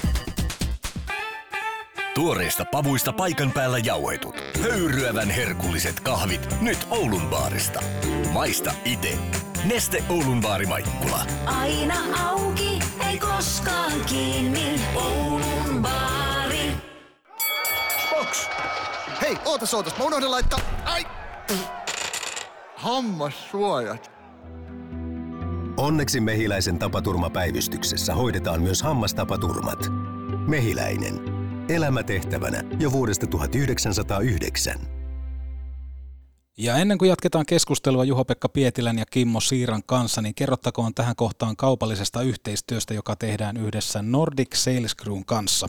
[SPEAKER 8] Tuoreista pavuista paikan päällä jauhetut. Höyryävän herkulliset kahvit nyt Oulun baarista. Maista ite. Neste Oulun baari Maikkula.
[SPEAKER 9] Aina auki, ei koskaan kiinni. Oulun baari.
[SPEAKER 10] Box! Hei, ootas ootas, mä unohdin laittaa... Ai! Hammassuojat.
[SPEAKER 8] Onneksi Mehiläisen tapaturmapäivystyksessä hoidetaan myös hammastapaturmat. Mehiläinen Elämätehtävänä jo vuodesta 1909.
[SPEAKER 4] Ja ennen kuin jatketaan keskustelua Juho-Pekka Pietilän ja Kimmo Siiran kanssa, niin kerrottakoon tähän kohtaan kaupallisesta yhteistyöstä, joka tehdään yhdessä Nordic Sales Crewn kanssa,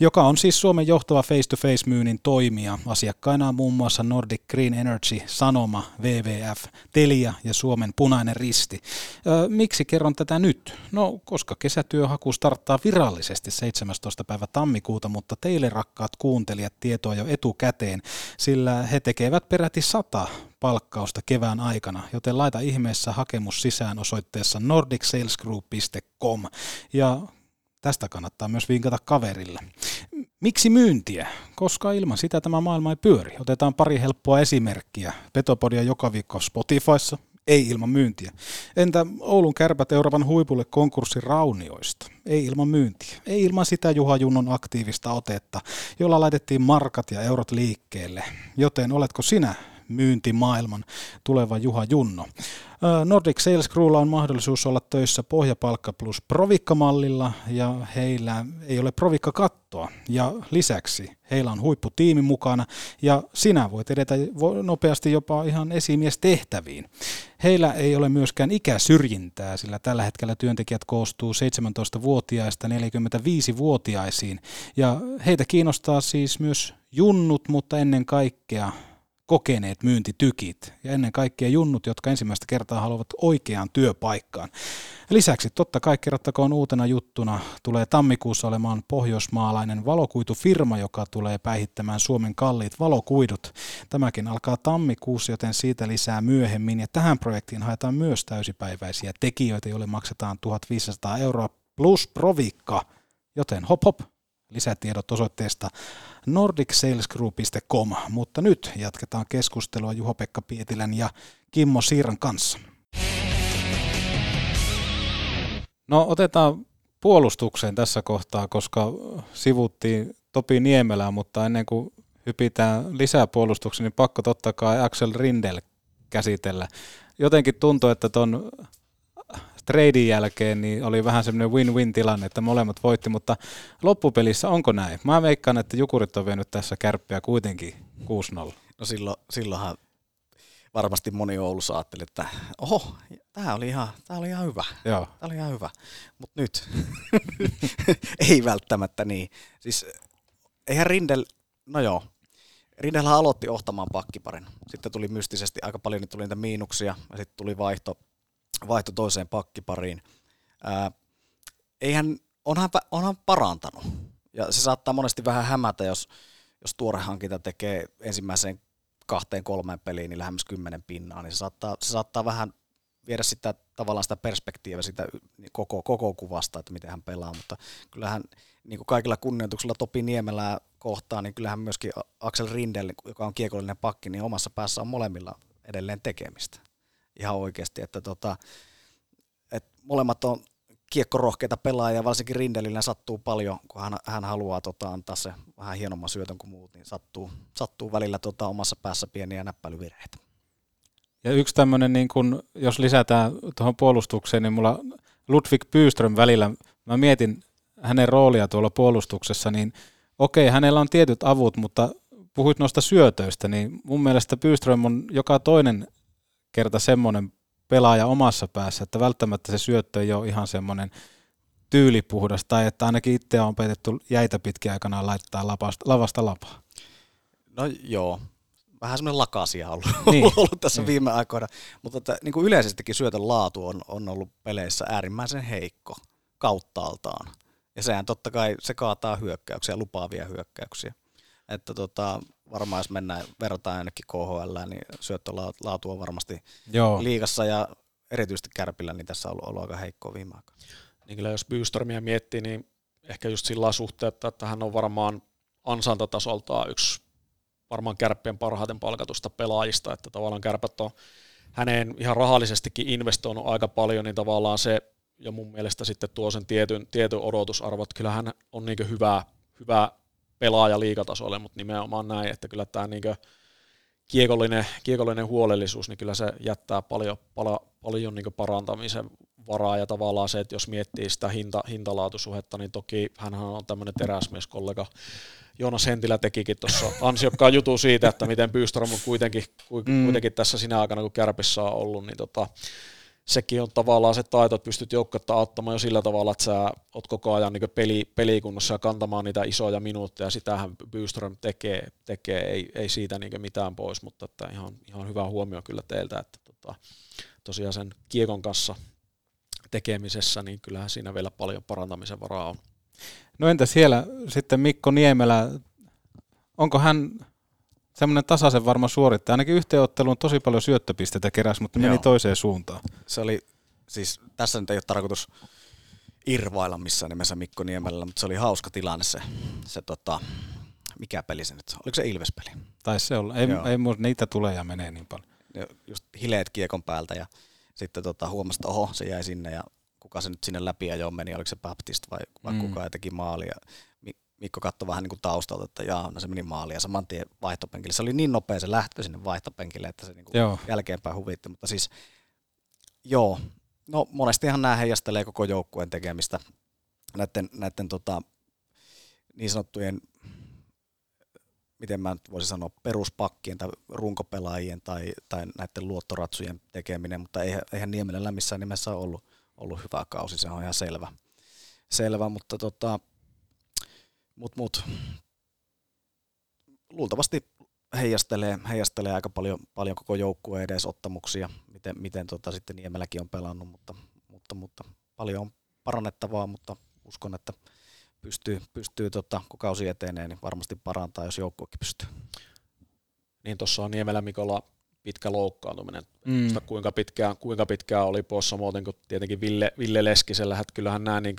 [SPEAKER 4] joka on siis Suomen johtava face-to-face-myynnin toimija. Asiakkaina on muun muassa Nordic Green Energy, Sanoma, WWF, Telia ja Suomen Punainen Risti. Ö, miksi kerron tätä nyt? No, koska kesätyöhaku starttaa virallisesti 17. päivä tammikuuta, mutta teille rakkaat kuuntelijat tietoa jo etukäteen, sillä he tekevät peräti sata palkkausta kevään aikana, joten laita ihmeessä hakemus sisään osoitteessa nordicsalesgroup.com ja tästä kannattaa myös vinkata kaverille. Miksi myyntiä? Koska ilman sitä tämä maailma ei pyöri. Otetaan pari helppoa esimerkkiä. Petopodia joka viikko Spotifyssa, ei ilman myyntiä. Entä Oulun kärpät Euroopan huipulle konkurssin raunioista? Ei ilman myyntiä. Ei ilman sitä Juha Junnon aktiivista otetta, jolla laitettiin markat ja eurot liikkeelle. Joten oletko sinä myyntimaailman tuleva Juha Junno. Nordic Sales Crewlla on mahdollisuus olla töissä Pohjapalkka plus Provikka-mallilla ja heillä ei ole Provikka-kattoa. Ja lisäksi heillä on huipputiimi mukana ja sinä voit edetä nopeasti jopa ihan esimies tehtäviin. Heillä ei ole myöskään ikäsyrjintää, sillä tällä hetkellä työntekijät koostuu 17-vuotiaista 45-vuotiaisiin ja heitä kiinnostaa siis myös junnut, mutta ennen kaikkea kokeneet myyntitykit ja ennen kaikkea junnut, jotka ensimmäistä kertaa haluavat oikeaan työpaikkaan. Lisäksi totta kai kerrottakoon uutena juttuna tulee tammikuussa olemaan pohjoismaalainen valokuitufirma, joka tulee päihittämään Suomen kalliit valokuidut. Tämäkin alkaa tammikuussa, joten siitä lisää myöhemmin ja tähän projektiin haetaan myös täysipäiväisiä tekijöitä, joille maksetaan 1500 euroa plus provikka, joten hop hop, lisätiedot osoitteesta nordicsalesgroup.com, mutta nyt jatketaan keskustelua Juho-Pekka Pietilän ja Kimmo Siiran kanssa. No otetaan puolustukseen tässä kohtaa, koska sivuttiin Topi Niemelää, mutta ennen kuin hypitään lisää puolustukseen, niin pakko totta kai Axel Rindel käsitellä. Jotenkin tuntuu, että ton treidin jälkeen niin oli vähän semmoinen win-win tilanne, että molemmat voitti, mutta loppupelissä onko näin? Mä veikkaan, että Jukurit on vienyt tässä kärppiä kuitenkin 6-0.
[SPEAKER 5] No silloin, silloinhan varmasti moni Oulussa ajatteli, että oho, tämä oli ihan, tää oli ihan hyvä.
[SPEAKER 4] Joo.
[SPEAKER 5] Tämä oli ihan hyvä. Mutta nyt ei välttämättä niin. Siis eihän Rindel, no joo, Rindelhän aloitti ohtamaan pakkiparin. Sitten tuli mystisesti aika paljon, niin tuli niitä miinuksia ja sitten tuli vaihto, vaihto toiseen pakkipariin. Ää, eihän, onhan, onhan parantanut. Ja se saattaa monesti vähän hämätä, jos, jos tuore hankinta tekee ensimmäiseen kahteen kolmeen peliin niin lähemmäs kymmenen pinnaa, niin se saattaa, se saattaa vähän viedä sitä tavallaan sitä perspektiiviä sitä koko, koko kuvasta, että miten hän pelaa, mutta kyllähän niin kuin kaikilla kunnioituksella Topi Niemelää kohtaan, niin kyllähän myöskin Axel Rindel, joka on kiekollinen pakki, niin omassa päässä on molemmilla edelleen tekemistä. Ihan oikeasti, että tota, et molemmat on kiekkorohkeita pelaajia, varsinkin Rindelillä sattuu paljon, kun hän, hän haluaa tota, antaa se vähän hienomman syötön kuin muut, niin sattuu, sattuu välillä tota, omassa päässä pieniä näppäilyvirheitä.
[SPEAKER 4] Ja yksi tämmöinen, niin kun, jos lisätään tuohon puolustukseen, niin mulla Ludwig Byström välillä, mä mietin hänen roolia tuolla puolustuksessa, niin okei, hänellä on tietyt avut, mutta puhuit noista syötöistä, niin mun mielestä Byström on joka toinen kerta semmoinen pelaaja omassa päässä, että välttämättä se syöttö ei ole ihan semmoinen tyylipuhdas, tai että ainakin itse on opetettu jäitä pitkin aikana laittaa lapasta, lavasta lapaa.
[SPEAKER 5] No joo, vähän semmoinen lakasia ollut, niin. ollut tässä niin. viime aikoina, mutta että, niin kuin yleisestikin syötön laatu on, on ollut peleissä äärimmäisen heikko kauttaaltaan. Ja sehän totta kai se kaataa hyökkäyksiä, lupaavia hyökkäyksiä. Että tota, varmaan jos mennään, verrataan ainakin KHL, niin syöttölaatu on varmasti Joo. liigassa ja erityisesti Kärpillä, niin tässä on ollut, ollut aika heikkoa viime aikoina.
[SPEAKER 6] Niin kyllä jos Byströmiä miettii, niin ehkä just sillä suhteetta, että hän on varmaan ansantatasoltaan yksi varmaan kärppien parhaiten palkatusta pelaajista, että tavallaan kärpät on häneen ihan rahallisestikin investoinut aika paljon, niin tavallaan se ja mun mielestä sitten tuo sen tietyn, tietyn odotusarvot. Kyllä hän on niin hyvä, hyvä pelaaja liikatasolle, mutta nimenomaan näin, että kyllä tämä niin kiekollinen, kiekollinen huolellisuus, niin kyllä se jättää paljon, paljon, paljon niin parantamisen varaa ja tavallaan se, että jos miettii sitä hinta, hintalaatusuhetta, niin toki hän on tämmöinen teräsmieskollega. Joonas Hentilä tekikin tuossa ansiokkaan jutun siitä, että miten Byström on kuitenkin, mm. kuitenkin tässä sinä aikana, kun Kärpissä on ollut, niin tota, sekin on tavallaan se taito, että pystyt joukkuetta auttamaan jo sillä tavalla, että sä oot koko ajan niin peli, pelikunnossa ja kantamaan niitä isoja minuutteja, sitähän Byström tekee, tekee. Ei, ei siitä niin mitään pois, mutta että ihan, ihan hyvä huomio kyllä teiltä, että tota, tosiaan sen kiekon kanssa tekemisessä, niin kyllähän siinä vielä paljon parantamisen varaa on.
[SPEAKER 4] No entä siellä sitten Mikko Niemelä, onko hän semmoinen tasaisen varma suorittaja. Ainakin yhteenotteluun tosi paljon syöttöpisteitä keräs, mutta Joo. meni toiseen suuntaan.
[SPEAKER 5] Se oli, siis tässä nyt ei ole tarkoitus irvailla missään nimessä Mikko Niemellä, mutta se oli hauska tilanne se, se tota, mikä peli se nyt Oliko se Ilves-peli?
[SPEAKER 4] Taisi se olla. Ei, ei niitä tulee ja menee niin paljon.
[SPEAKER 5] Ja just hileet kiekon päältä ja sitten tota, huomasi, että oho, se jäi sinne ja kuka se nyt sinne läpi ja jo meni, oliko se Baptist vai, vai mm. kuka ja teki maali. Ja Mikko katsoi vähän niin kuin taustalta, että jaa, no se meni maaliin ja saman tien vaihtopenkille. Se oli niin nopea se lähtö sinne vaihtopenkille, että se niin kuin jälkeenpäin huvitti, mutta siis joo, no monestihan nämä heijastelee koko joukkueen tekemistä näiden, näiden tota, niin sanottujen miten mä nyt voisin sanoa, peruspakkien tai runkopelaajien tai, tai näiden luottoratsujen tekeminen, mutta eihän, eihän Niemelällä missään nimessä ollut, ollut hyvä kausi, se on ihan selvä. selvä mutta tota, Mut, mut. Luultavasti heijastelee, heijastelee aika paljon, paljon koko joukkueen edesottamuksia, miten, miten tota sitten Niemeläkin on pelannut, mutta, mutta, mutta paljon on parannettavaa, mutta uskon, että pystyy, pystyy tota, kun kausi etenee, niin varmasti parantaa, jos joukkuekin pystyy.
[SPEAKER 6] Niin tuossa on Niemelä Mikolla pitkä loukkaantuminen.
[SPEAKER 4] Mm.
[SPEAKER 6] Mm. kuinka, pitkään, kuinka pitkään oli poissa, muuten kuin tietenkin Ville, Ville Leskisellä, että kyllähän nämä niin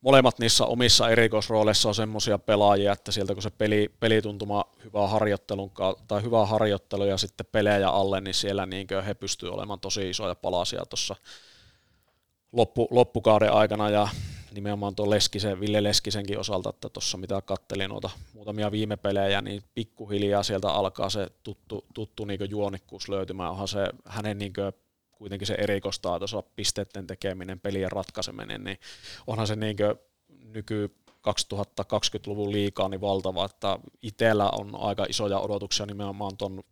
[SPEAKER 6] molemmat niissä omissa erikoisrooleissa on semmoisia pelaajia, että sieltä kun se peli, pelituntuma hyvä harjoittelun tai hyvä harjoittelu ja sitten pelejä alle, niin siellä niin he pystyvät olemaan tosi isoja palasia tuossa loppu, loppukauden aikana ja nimenomaan tuon Leskisen, Ville Leskisenkin osalta, että tuossa mitä kattelin noita muutamia viime pelejä, niin pikkuhiljaa sieltä alkaa se tuttu, tuttu niin juonikkuus löytymään. Onhan se hänen niin kuitenkin se erikoistaatossa pisteiden tekeminen, pelien ratkaiseminen, niin onhan se niin nyky 2020-luvun liikaa niin valtava, että itsellä on aika isoja odotuksia nimenomaan tuon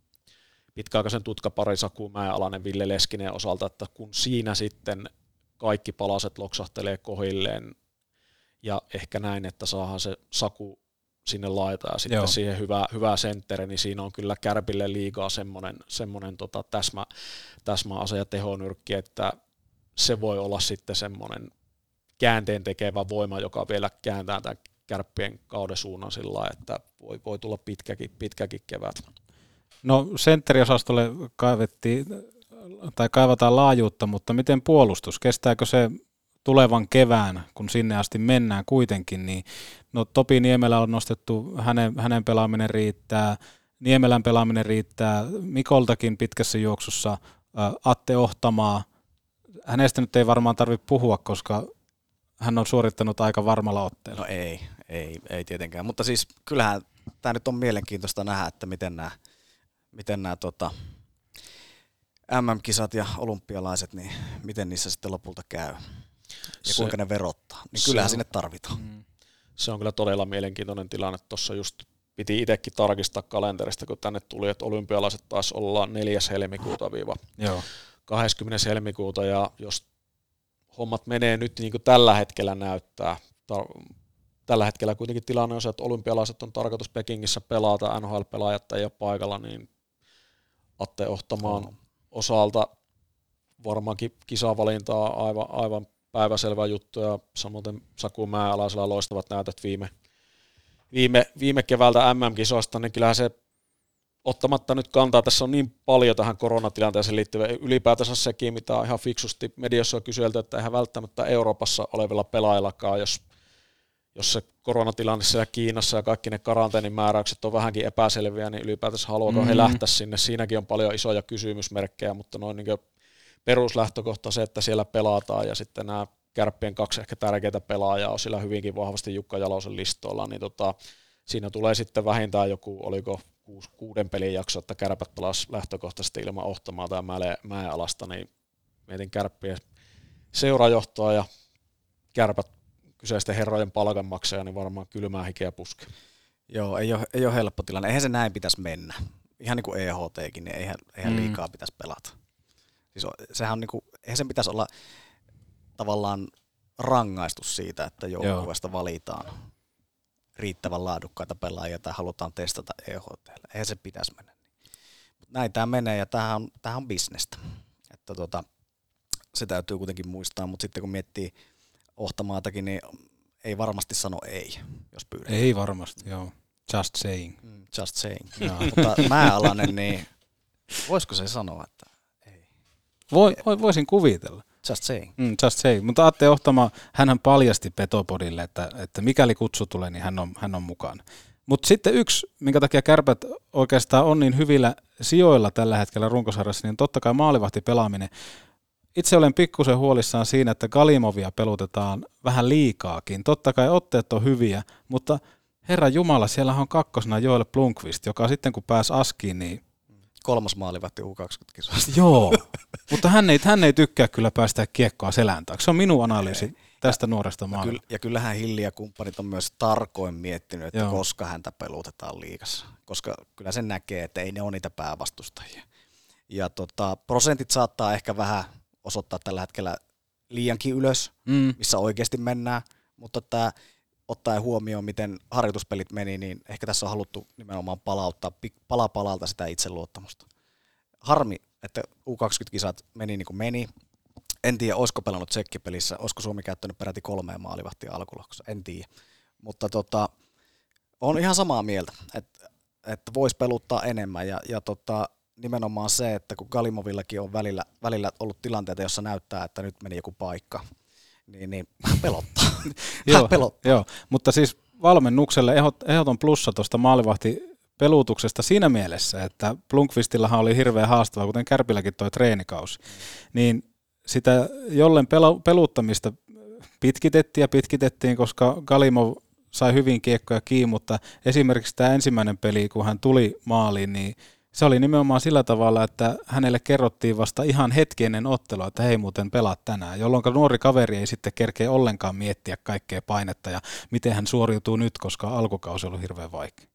[SPEAKER 6] pitkäaikaisen tutkapari Saku Mäenalainen Ville Leskinen osalta, että kun siinä sitten kaikki palaset loksahtelee kohilleen ja ehkä näin, että saahan se Saku sinne laita ja sitten
[SPEAKER 4] Joo.
[SPEAKER 6] siihen hyvä, hyvä sentteri, niin siinä on kyllä Kärpille liikaa semmoinen, semmoinen tota täsmä, täsmäase ja tehonyrkki, että se voi olla sitten semmoinen käänteen tekevä voima, joka vielä kääntää tämän kärppien kauden suunnan sillä lailla, että voi, voi tulla pitkäkin, pitkäkin kevät.
[SPEAKER 4] No sentteriosastolle kaivettiin, tai kaivataan laajuutta, mutta miten puolustus? Kestääkö se tulevan kevään, kun sinne asti mennään kuitenkin, niin no Topi Niemelä on nostettu, hänen, hänen pelaaminen riittää, Niemelän pelaaminen riittää, Mikoltakin pitkässä juoksussa, Atte Ohtamaa, hänestä nyt ei varmaan tarvitse puhua, koska hän on suorittanut aika varmalla otteella.
[SPEAKER 5] No ei, ei, ei tietenkään, mutta siis kyllähän tämä nyt on mielenkiintoista nähdä, että miten nämä, miten nämä tota, MM-kisat ja olympialaiset, niin miten niissä sitten lopulta käy ja
[SPEAKER 6] Se-
[SPEAKER 5] kuinka ne verottaa. Niin
[SPEAKER 6] se
[SPEAKER 5] kyllähän
[SPEAKER 6] on-
[SPEAKER 5] sinne tarvitaan.
[SPEAKER 4] Mm.
[SPEAKER 6] Se on kyllä todella mielenkiintoinen tilanne. Tuossa just piti itsekin tarkistaa kalenterista, kun tänne tuli, että olympialaiset taas olla 4. helmikuuta viiva
[SPEAKER 4] Joo.
[SPEAKER 6] 20. helmikuuta, ja jos hommat menee nyt niin kuin tällä hetkellä näyttää, tar- tällä hetkellä kuitenkin tilanne on se, että olympialaiset on tarkoitus Pekingissä pelata, NHL-pelaajat ei ole paikalla, niin Atte Ohtamaan osalta varmaankin kisavalintaa aivan, aivan päiväselvä juttu, ja samoin Saku Mäenalaisella loistavat näytöt viime, viime, viime keväältä MM-kisoista, niin kyllähän se ottamatta nyt kantaa, tässä on niin paljon tähän koronatilanteeseen liittyvä ylipäätänsä sekin, mitä on ihan fiksusti mediassa on kyselty, että eihän välttämättä Euroopassa olevilla pelaajillakaan, jos, jos se koronatilanne siellä Kiinassa ja kaikki ne karanteenimääräykset on vähänkin epäselviä, niin ylipäätänsä haluaako mm-hmm. he
[SPEAKER 4] Mhm.
[SPEAKER 6] lähteä sinne. Siinäkin on paljon isoja kysymysmerkkejä, mutta noin niin peruslähtökohta se, että siellä pelataan ja sitten nämä kärppien kaksi ehkä tärkeitä pelaajaa on siellä hyvinkin vahvasti Jukka Jalosen listoilla, niin tota, siinä tulee sitten vähintään joku, oliko kuus, kuuden pelin jakso, että kärpät pelas lähtökohtaisesti ilman ohtamaa tai mäle, mäenalasta, niin mietin kärppien seurajohtoa ja kärpät kyseisten herrojen palkanmaksaja, niin varmaan kylmää hikeä puske.
[SPEAKER 5] Joo, ei ole, ei ole helppo tilanne. Eihän se näin pitäisi mennä. Ihan niin kuin EHTkin, niin eihän, eihän
[SPEAKER 4] Mm.
[SPEAKER 5] liikaa pitäisi pelata. Siis on, sehän on niin kuin, eihän sen pitäisi olla tavallaan rangaistus siitä, että joukkueesta valitaan riittävän laadukkaita pelaajia tai halutaan testata EHT. Eihän se pitäisi mennä. Mut näin tämä menee ja tämähän on, tämähän on bisnestä. Että tota, se täytyy kuitenkin muistaa, mutta sitten kun miettii Ohtamaatakin, niin ei varmasti sano ei, jos pyydetään.
[SPEAKER 4] Ei varmasti, joo. Just saying.
[SPEAKER 5] Mm, Just saying.
[SPEAKER 4] Joo.
[SPEAKER 5] Mutta Määalainen, niin voisiko se sanoa, että
[SPEAKER 4] Voi, voi, voisin kuvitella.
[SPEAKER 5] just saying?
[SPEAKER 4] Mm, just saying. Mutta Atte Ohtama, hän paljasti Petopodille, että, että mikäli kutsu tulee, niin hän on, hän on mukana. Mutta sitten yksi, minkä takia kärpät oikeastaan on niin hyvillä sijoilla tällä hetkellä runkosarjassa, niin totta kai maalivahti pelaaminen. Itse olen pikkusen huolissaan siinä, että Galimovia pelutetaan vähän liikaakin. Totta kai otteet on hyviä, mutta herra Jumala, siellä on kakkosena Joel Blunkvist, joka sitten kun pääsi askiin, niin
[SPEAKER 5] Kolmas maalivahti U20-kisoista.
[SPEAKER 4] Joo, mutta hän ei, hän ei tykkää kyllä päästä kiekkoa selän taakse. Se on minun analyysi tästä nuoresta
[SPEAKER 5] Ja,
[SPEAKER 4] maailmasta.
[SPEAKER 5] kyllä, ja kyllähän Hilli ja kumppanit on myös tarkoin miettinyt, että
[SPEAKER 4] Joo.
[SPEAKER 5] koska häntä pelutetaan liikassa. Koska kyllä sen näkee, että ei ne ole niitä päävastustajia. Ja tota, prosentit saattaa ehkä vähän osoittaa tällä hetkellä liiankin ylös,
[SPEAKER 4] Mm.
[SPEAKER 5] missä oikeasti mennään. Mutta tämä ottaen huomioon, miten harjoituspelit meni, niin ehkä tässä on haluttu nimenomaan palauttaa pala palalta sitä itseluottamusta. Harmi, että U20-kisat meni niin kuin meni. En tiedä, olisiko pelannut tsekkipelissä, olisiko Suomi käyttänyt peräti kolmea maalivahtia alkulohkossa, en tiedä. Mutta tota, on ihan samaa mieltä, että, että voisi peluttaa enemmän ja, ja tota, nimenomaan se, että kun Galimovillakin on välillä, välillä ollut tilanteita, jossa näyttää, että nyt meni joku paikka, niin, niin hän pelottaa.
[SPEAKER 4] joo,
[SPEAKER 5] pelottaa.
[SPEAKER 4] joo, mutta siis valmennukselle ehdot, ehdoton plussa tuosta maalivahti pelutuksesta siinä mielessä, että Blunkvistillahan oli hirveän haastavaa, kuten Kärpilläkin toi treenikausi, niin sitä jollen pelu, peluttamista pitkitettiin ja pitkitettiin, koska Galimov sai hyvin kiekkoja kiinni, mutta esimerkiksi tämä ensimmäinen peli, kun hän tuli maaliin, niin se oli nimenomaan sillä tavalla, että hänelle kerrottiin vasta ihan hetki ennen ottelua, että hei muuten pelaat tänään, jolloin nuori kaveri ei sitten kerkeä ollenkaan miettiä kaikkea painetta ja miten hän suoriutuu nyt, koska alkukausi ollut hirveän vaikea.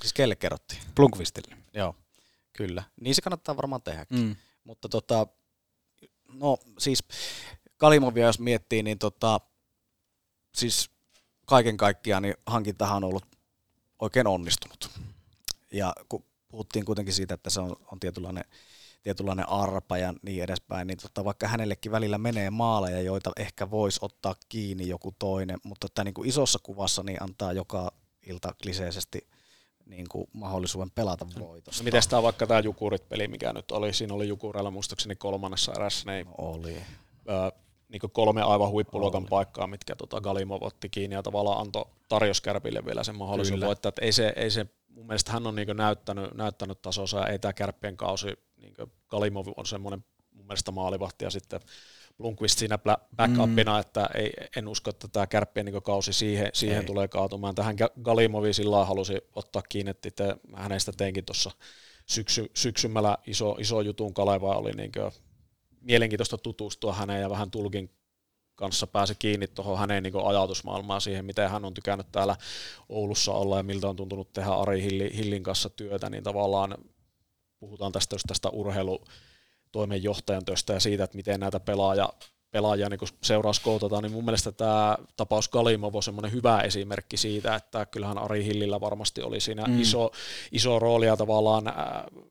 [SPEAKER 5] Siis kelle kerrottiin?
[SPEAKER 4] Plunkvistille.
[SPEAKER 5] Joo, kyllä. Niin se kannattaa varmaan tehdäkin.
[SPEAKER 4] Mm.
[SPEAKER 5] Mutta tota, no siis Kalimovia jos miettii, niin tota, siis kaiken kaikkiaan niin hankintahan on ollut oikein onnistunut. Ja kun puhuttiin kuitenkin siitä, että se on, on tietynlainen, tietynlainen arpa ja niin edespäin, niin tota, vaikka hänellekin välillä menee maaleja, joita ehkä voisi ottaa kiinni joku toinen, mutta että niin kuin isossa kuvassa niin antaa joka ilta kliseisesti niin kuin mahdollisuuden pelata voitosta.
[SPEAKER 6] No, miten tämä vaikka tämä Jukurit-peli, mikä nyt oli, siinä oli Jukureilla muistaakseni kolmannessa erässä, niin
[SPEAKER 5] oli.
[SPEAKER 6] Ö, niin kolme aivan huippuluokan oli. paikkaa, mitkä tota Galimov otti kiinni ja tavallaan antoi tarjoskärpille vielä sen mahdollisuuden voittaa. Että ei se, ei se, mun mielestä hän on niin näyttänyt, näyttänyt tasonsa ja ei tämä kärppien kausi, niin Galimov on semmoinen mun mielestä maalivahti ja sitten Blomqvist siinä backupina, mm. että ei, en usko, että tämä kärppien niin kausi siihen, siihen tulee kaatumaan. Tähän Galimovi sillä halusi ottaa kiinni, että hänestä teinkin tuossa syksy, syksymällä iso, iso jutun Kaleva oli niin mielenkiintoista tutustua häneen ja vähän tulkin kanssa pääsi kiinni tuohon hänen niin ajatusmaailmaan siihen, miten hän on tykännyt täällä Oulussa olla ja miltä on tuntunut tehdä Ari Hillin kanssa työtä, niin tavallaan puhutaan tästä, tästä urheilu, toimenjohtajan työstä ja siitä, että miten näitä pelaaja, pelaajia niin seuraus kootataan, niin mun mielestä tämä tapaus Kalimov on semmoinen hyvä esimerkki siitä, että kyllähän Ari Hillillä varmasti oli siinä mm. iso, iso rooli ja tavallaan äh,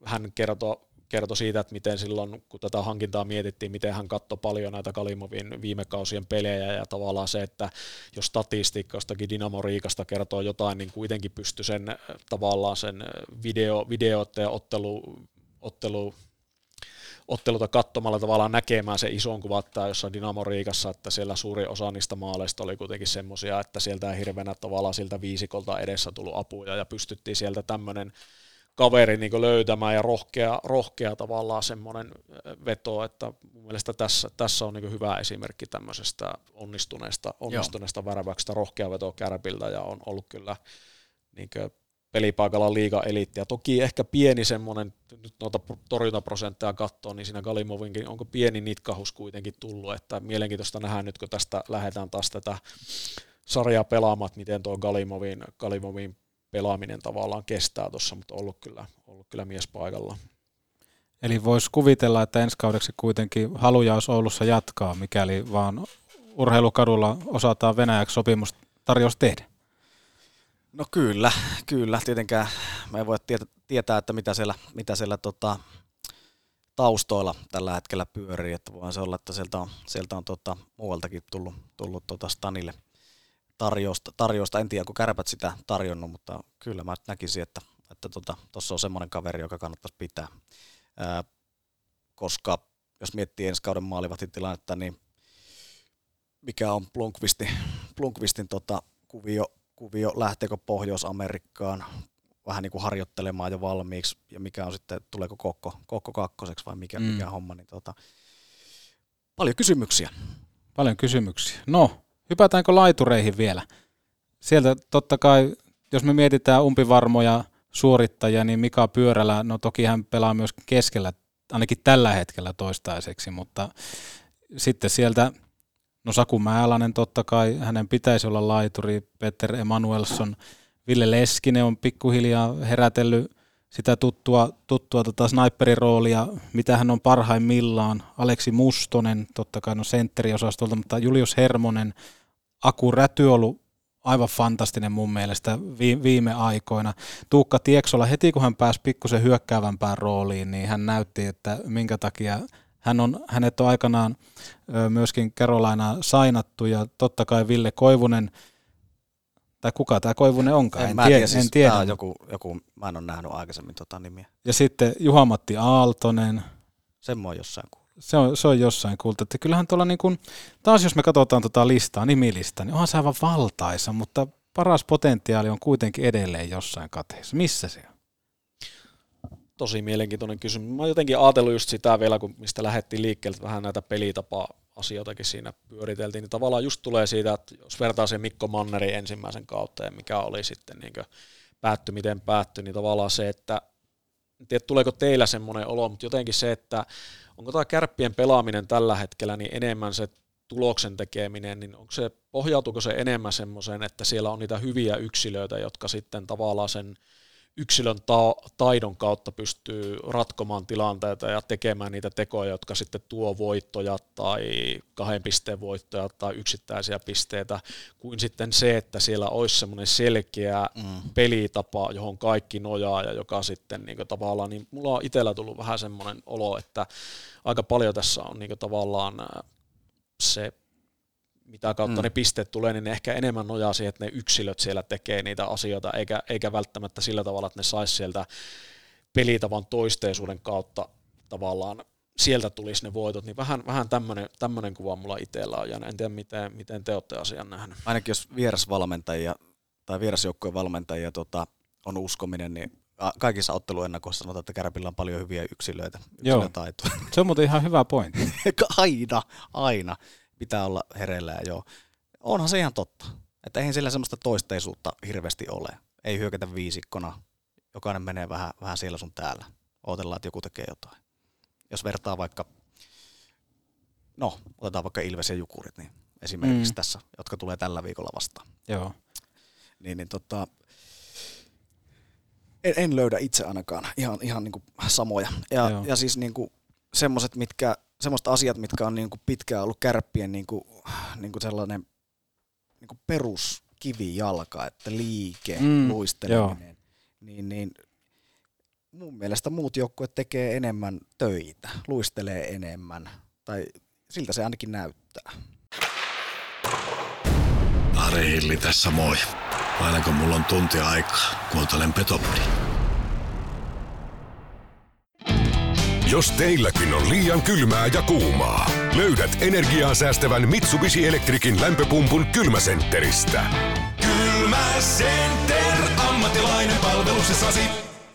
[SPEAKER 6] hän kertoi kertoi siitä, että miten silloin, kun tätä hankintaa mietittiin, miten hän katsoi paljon näitä Kalimovin viime kausien pelejä ja tavallaan se, että jos statistiikka jostakin Dynamo Riikasta kertoo jotain, niin kuitenkin pystyi sen äh, tavallaan sen äh, video, videoiden ja ottelu, ottelu otteluta katsomalla tavallaan näkemään se ison kuva, että jossain Dynamo Riikassa, että siellä suuri osa niistä maaleista oli kuitenkin semmoisia, että sieltä ei hirveänä tavallaan siltä viisikolta edessä tullut apuja ja pystyttiin sieltä tämmöinen kaveri niin löytämään ja rohkea, rohkea tavallaan semmoinen veto, että mun mielestä tässä, tässä on niin hyvä esimerkki tämmöisestä onnistuneesta, onnistuneesta värväyksestä, rohkea veto kärpiltä ja on ollut kyllä niin pelipaikalla liiga eliittiä. Toki ehkä pieni semmoinen, nyt noita torjuntaprosentteja katsoo, niin siinä Galimovinkin onko pieni nitkahus kuitenkin tullut, että mielenkiintoista nähdä nyt, kun tästä lähdetään taas tätä sarjaa pelaamaan, miten tuo Galimovin, Galimovin pelaaminen tavallaan kestää tuossa, mutta ollut kyllä, ollut kyllä mies paikalla.
[SPEAKER 4] Eli voisi kuvitella, että ensi kaudeksi kuitenkin halujaus Oulussa jatkaa, mikäli vaan urheilukadulla osataan Venäjäksi sopimus tarjous tehdä.
[SPEAKER 5] No kyllä, kyllä. Tietenkään me ei voi tietää, tietää että mitä siellä, mitä siellä tota, taustoilla tällä hetkellä pyörii, että voihan se olla, että sieltä on, sieltä on tota, muualtakin tullut, tullut tota Stanille tarjousta, tarjousta. En tiedä, kun kärpät sitä tarjonnut, mutta kyllä mä näkisin, että että tuossa tota, on semmoinen kaveri, joka kannattaisi pitää. Ää, koska jos miettii ensi kauden maalivahtin tilannetta, niin mikä on Blunkvistin, Blunkvistin tota, kuvio kuvio, lähteekö Pohjois-Amerikkaan vähän niin kuin harjoittelemaan jo valmiiksi, ja mikä on sitten, tuleeko kokko, kokko kakkoseksi vai mikä, mm. mikä homma, niin tota, paljon kysymyksiä.
[SPEAKER 4] Paljon kysymyksiä. No, hypätäänkö laitureihin vielä? Sieltä totta kai, jos me mietitään umpivarmoja suorittajia, niin Mika Pyörälä, no toki hän pelaa myös keskellä, ainakin tällä hetkellä toistaiseksi, mutta sitten sieltä No Saku Määlänen totta kai, hänen pitäisi olla laituri, Peter Emanuelson, Ville Leskinen on pikkuhiljaa herätellyt sitä tuttua, tuttua tota sniperiroolia, mitä hän on parhaimmillaan. Aleksi Mustonen, totta kai no sentteriosastolta, mutta Julius Hermonen, Aku Räty ollut aivan fantastinen mun mielestä vi- viime aikoina. Tuukka Tieksola heti kun hän pääsi pikkusen hyökkäävämpään rooliin, niin hän näytti, että minkä takia hän on, hänet on aikanaan myöskin Carolina sainattu ja totta kai Ville Koivunen, tai kuka tämä Koivunen onkaan,
[SPEAKER 5] En,
[SPEAKER 4] en,
[SPEAKER 5] mä
[SPEAKER 4] tie,
[SPEAKER 5] tiedä, siis
[SPEAKER 4] en tiedä.
[SPEAKER 5] tää on joku, joku, mä en ole nähnyt aikaisemmin tota nimiä.
[SPEAKER 4] Ja sitten Juha-Matti Aaltonen,
[SPEAKER 5] Sen mä oon jossain kuullut.
[SPEAKER 4] se on, se on jossain kuultu. Että kyllähän tuolla niin kuin, taas jos me katsotaan tota listaa, nimilista, niin onhan se aivan valtaisa, mutta paras potentiaali on kuitenkin edelleen jossain kateessa. Missä se on?
[SPEAKER 6] Tosi mielenkiintoinen kysymys. Mä oon jotenkin ajatellut just sitä vielä, kun mistä lähdettiin liikkeelle, vähän näitä pelitapa-asioitakin siinä pyöriteltiin, niin tavallaan just tulee siitä, että jos vertaa sen Mikko Mannerin ensimmäisen kautta ja mikä oli sitten niin päätty, miten päättyi, niin tavallaan se, että en tiedä tuleeko teillä semmoinen olo, mutta jotenkin se, että onko tämä kärppien pelaaminen tällä hetkellä niin enemmän se tuloksen tekeminen, niin onko se, pohjautuuko se enemmän semmoiseen, että siellä on niitä hyviä yksilöitä, jotka sitten tavallaan sen yksilön ta- taidon kautta pystyy ratkomaan tilanteita ja tekemään niitä tekoja, jotka sitten tuo voittoja tai kahden pisteen voittoja tai yksittäisiä pisteitä, kuin sitten se, että siellä olisi semmoinen selkeä mm. pelitapa, johon kaikki nojaa ja joka sitten niin tavallaan, niin mulla on itsellä tullut vähän semmoinen olo, että aika paljon tässä on niin tavallaan se mitä kautta mm. ne pisteet tulee, niin ne ehkä enemmän nojaa siihen, että ne yksilöt siellä tekee niitä asioita, eikä, eikä välttämättä sillä tavalla, että ne saisi sieltä pelitavan toisteisuuden kautta tavallaan sieltä tulisi ne voitot, niin vähän, vähän tämmöinen, kuva mulla itsellä on, ja en tiedä, miten, miten te olette asian nähnyt.
[SPEAKER 5] Ainakin jos vierasvalmentajia tai vierasjoukkojen valmentajia tota, on uskominen, niin kaikissa otteluennakoissa sanotaan, että Kärpillä on paljon hyviä yksilöitä,
[SPEAKER 4] Joo.
[SPEAKER 5] yksilötaitoja.
[SPEAKER 4] Se on muuten ihan hyvä pointti.
[SPEAKER 5] aina, aina pitää olla hereillä joo. Onhan se ihan totta. Että eihän sillä semmoista toisteisuutta hirveästi ole. Ei hyökätä viisikkona. Jokainen menee vähän, vähän siellä sun täällä. Odotellaan, että joku tekee jotain. Jos vertaa vaikka, no otetaan vaikka Ilves ja Jukurit, niin esimerkiksi
[SPEAKER 4] Mm.
[SPEAKER 5] tässä, jotka tulee tällä viikolla vastaan.
[SPEAKER 4] Joo.
[SPEAKER 5] Niin, niin tota, en, en löydä itse ainakaan ihan, ihan niin kuin samoja. Ja,
[SPEAKER 4] Joo.
[SPEAKER 5] ja siis niin kuin semmoiset, mitkä, semmoiset asiat, mitkä on niin kuin pitkään ollut kärppien niin kuin, niin kuin sellainen niin kuin peruskivijalka, että liike,
[SPEAKER 4] Mm,
[SPEAKER 5] luisteleminen, niin, niin mun mielestä muut joukkueet tekee enemmän töitä, luistelee enemmän, tai siltä se ainakin näyttää.
[SPEAKER 11] Ari Hilli tässä moi. Aina kun mulla on tunti aikaa, kuuntelen Petopodi.
[SPEAKER 12] Jos teilläkin on liian kylmää ja kuumaa, löydät energiaa säästävän Mitsubishi Electricin lämpöpumpun kylmäsentteristä.
[SPEAKER 13] Kylmäcenter, ammattilainen palveluksessasi.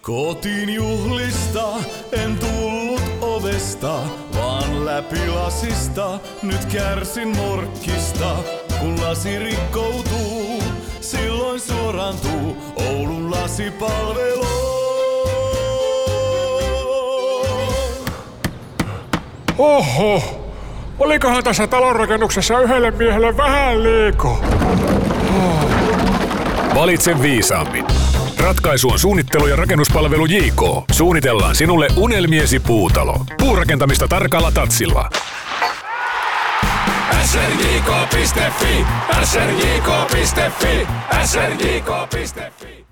[SPEAKER 13] Kotiin juhlista en tullut ovesta, vaan läpi lasista. Nyt kärsin morkkista, kun lasi rikkoutuu. Silloin suorantuu Oulun lasipalvelu.
[SPEAKER 14] Oho, olikohan tässä talonrakennuksessa yhdelle miehelle vähän liikaa?
[SPEAKER 12] Valitse viisaammin. Ratkaisu on suunnittelu- ja rakennuspalvelu JK. Suunnitellaan sinulle unelmiesi puutalo. Puurakentamista tarkalla tatsilla.
[SPEAKER 13] srjk.fi, srjk.fi, srjk.fi.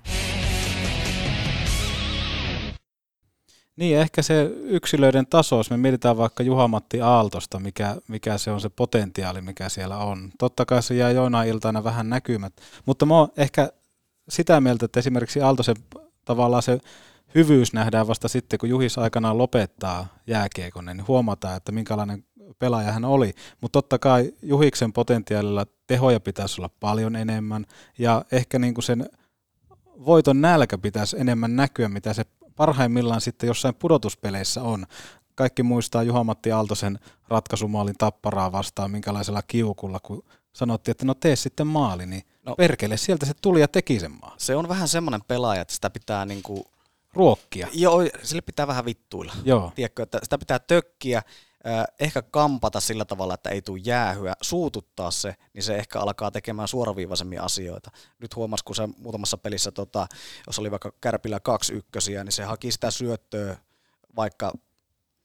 [SPEAKER 4] Niin, ehkä se yksilöiden taso, jos me mietitään vaikka Juha-Matti Aaltosta, mikä, mikä se on se potentiaali, mikä siellä on. Totta kai se jää joinain iltana vähän näkymät, mutta mä oon ehkä sitä mieltä, että esimerkiksi Aaltosen tavallaan se hyvyys nähdään vasta sitten, kun Juhis aikanaan lopettaa jääkiekon, niin huomataan, että minkälainen pelaaja hän oli. Mutta totta kai Juhiksen potentiaalilla tehoja pitäisi olla paljon enemmän, ja ehkä niin kuin sen voiton nälkä pitäisi enemmän näkyä, mitä se parhaimmillaan sitten jossain pudotuspeleissä on. Kaikki muistaa Juha-Matti Aaltosen ratkaisumaalin tapparaa vastaan, minkälaisella kiukulla, kun sanottiin, että no tee sitten maali, niin no. perkele, sieltä se tuli ja teki sen maali.
[SPEAKER 5] Se on vähän semmoinen pelaaja, että sitä pitää niinku...
[SPEAKER 4] Ruokkia.
[SPEAKER 5] Joo, sille pitää vähän vittuilla.
[SPEAKER 4] Joo.
[SPEAKER 5] Tiedätkö, että sitä pitää tökkiä, ehkä kampata sillä tavalla, että ei tule jäähyä, suututtaa se, niin se ehkä alkaa tekemään suoraviivaisemmin asioita. Nyt huomas, kun se muutamassa pelissä, tota, jos oli vaikka Kärpillä kaksi ykkösiä, niin se haki sitä syöttöä vaikka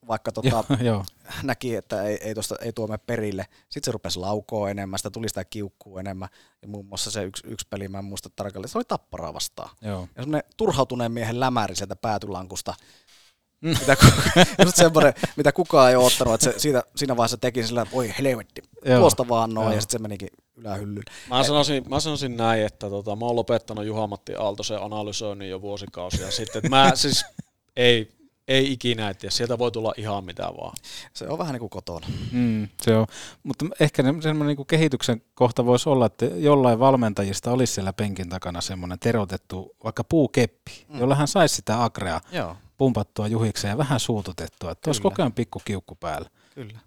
[SPEAKER 5] vaikka tota,
[SPEAKER 4] Joo, joo.
[SPEAKER 5] näki, että ei, ei, tosta, ei tuo mene perille. Sitten se rupesi laukoa enemmän, sitä tuli sitä kiukkuu enemmän. Ja muun muassa se yksi, yksi peli, mä en muista tarkalleen, se oli tapparaa vastaan.
[SPEAKER 4] Joo.
[SPEAKER 5] Ja semmoinen turhautuneen miehen lämäri sieltä päätylankusta. Mitä, ku- just semmoinen, mitä kukaan ei ole ottanut, että se siitä, siinä vaiheessa teki sillä, että voi helvetti,
[SPEAKER 6] Joo.
[SPEAKER 5] tuosta vaan noin,
[SPEAKER 6] Joo.
[SPEAKER 5] ja sitten se menikin ylähyllyyn.
[SPEAKER 6] Mä sanoisin, mä sanoisin näin, että tota, mä oon lopettanut Juha-Matti Aaltosen analysoinnin jo vuosikausia sitten. Että Mä siis ei, ei ikinä, että sieltä voi tulla ihan mitä vaan.
[SPEAKER 5] Se on vähän niin kuin kotona.
[SPEAKER 4] Mm, se on. Mutta ehkä ne- semmoinen niin kehityksen kohta voisi olla, että jollain valmentajista olisi siellä penkin takana semmoinen terotettu vaikka puukeppi,
[SPEAKER 5] Mm.
[SPEAKER 4] jolla hän saisi sitä agrea
[SPEAKER 5] Joo.
[SPEAKER 4] Pumpattua juhikseen ja vähän suututettua, että olisi koko ajan pikku kiukku päällä.
[SPEAKER 5] Kyllä.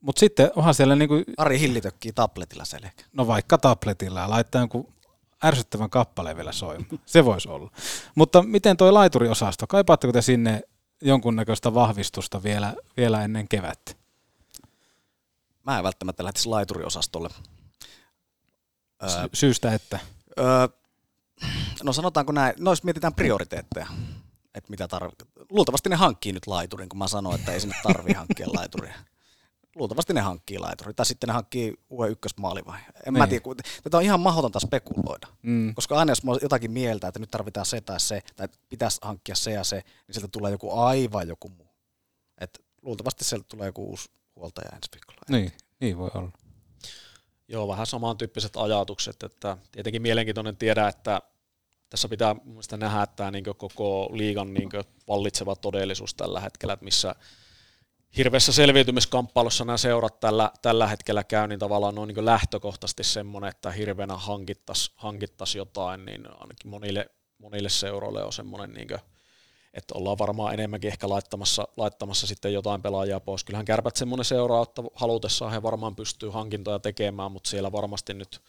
[SPEAKER 4] Mutta sitten onhan siellä niinku,
[SPEAKER 5] Ari Hilli tökkii tabletilla selkä.
[SPEAKER 4] no vaikka tabletilla ja laittaa jonkun ärsyttävän kappaleen vielä soimaan. Se voisi olla. Mutta miten toi laituriosasto, kaipaatteko te sinne jonkunnäköistä vahvistusta vielä, vielä ennen kevättä?
[SPEAKER 5] Mä en välttämättä lähtisi laituriosastolle.
[SPEAKER 4] Sy- syystä, että?
[SPEAKER 5] Öö, no sanotaanko näin, no jos mietitään prioriteetteja, että mitä tarvitsee. Luultavasti ne hankkii nyt laiturin, kun mä sanoin, että ei sinne tarvii hankkia laituria. Luultavasti ne hankkii laiturin, tai sitten ne hankkii uuden ykkösmaali vai. En mä
[SPEAKER 4] Niin.
[SPEAKER 5] tiedä, kun tätä on ihan mahdotonta spekuloida.
[SPEAKER 4] Mm.
[SPEAKER 5] Koska aina jos mä jotakin mieltä, että nyt tarvitaan se tai se, tai pitäisi hankkia se ja se, niin sieltä tulee joku aivan joku muu. Et luultavasti sieltä tulee joku uusi huoltaja ensi viikolla.
[SPEAKER 4] Niin, niin voi olla.
[SPEAKER 6] Joo, vähän samantyyppiset ajatukset, että tietenkin mielenkiintoinen tiedä, että tässä pitää mun mielestä nähdä tämä niin koko liigan niin vallitseva todellisuus tällä hetkellä, että missä hirveässä selviytymiskamppailussa nämä seurat tällä, tällä hetkellä käy, niin tavallaan on niin lähtökohtaisesti semmoinen, että hirveänä hankittaisi hankittais jotain, niin ainakin monille, monille seuroille on semmoinen, niin kuin, että ollaan varmaan enemmänkin ehkä laittamassa, laittamassa sitten jotain pelaajia pois. Kyllähän kärpät semmoinen seura, että halutessaan he varmaan pystyy hankintoja tekemään, mutta siellä varmasti nyt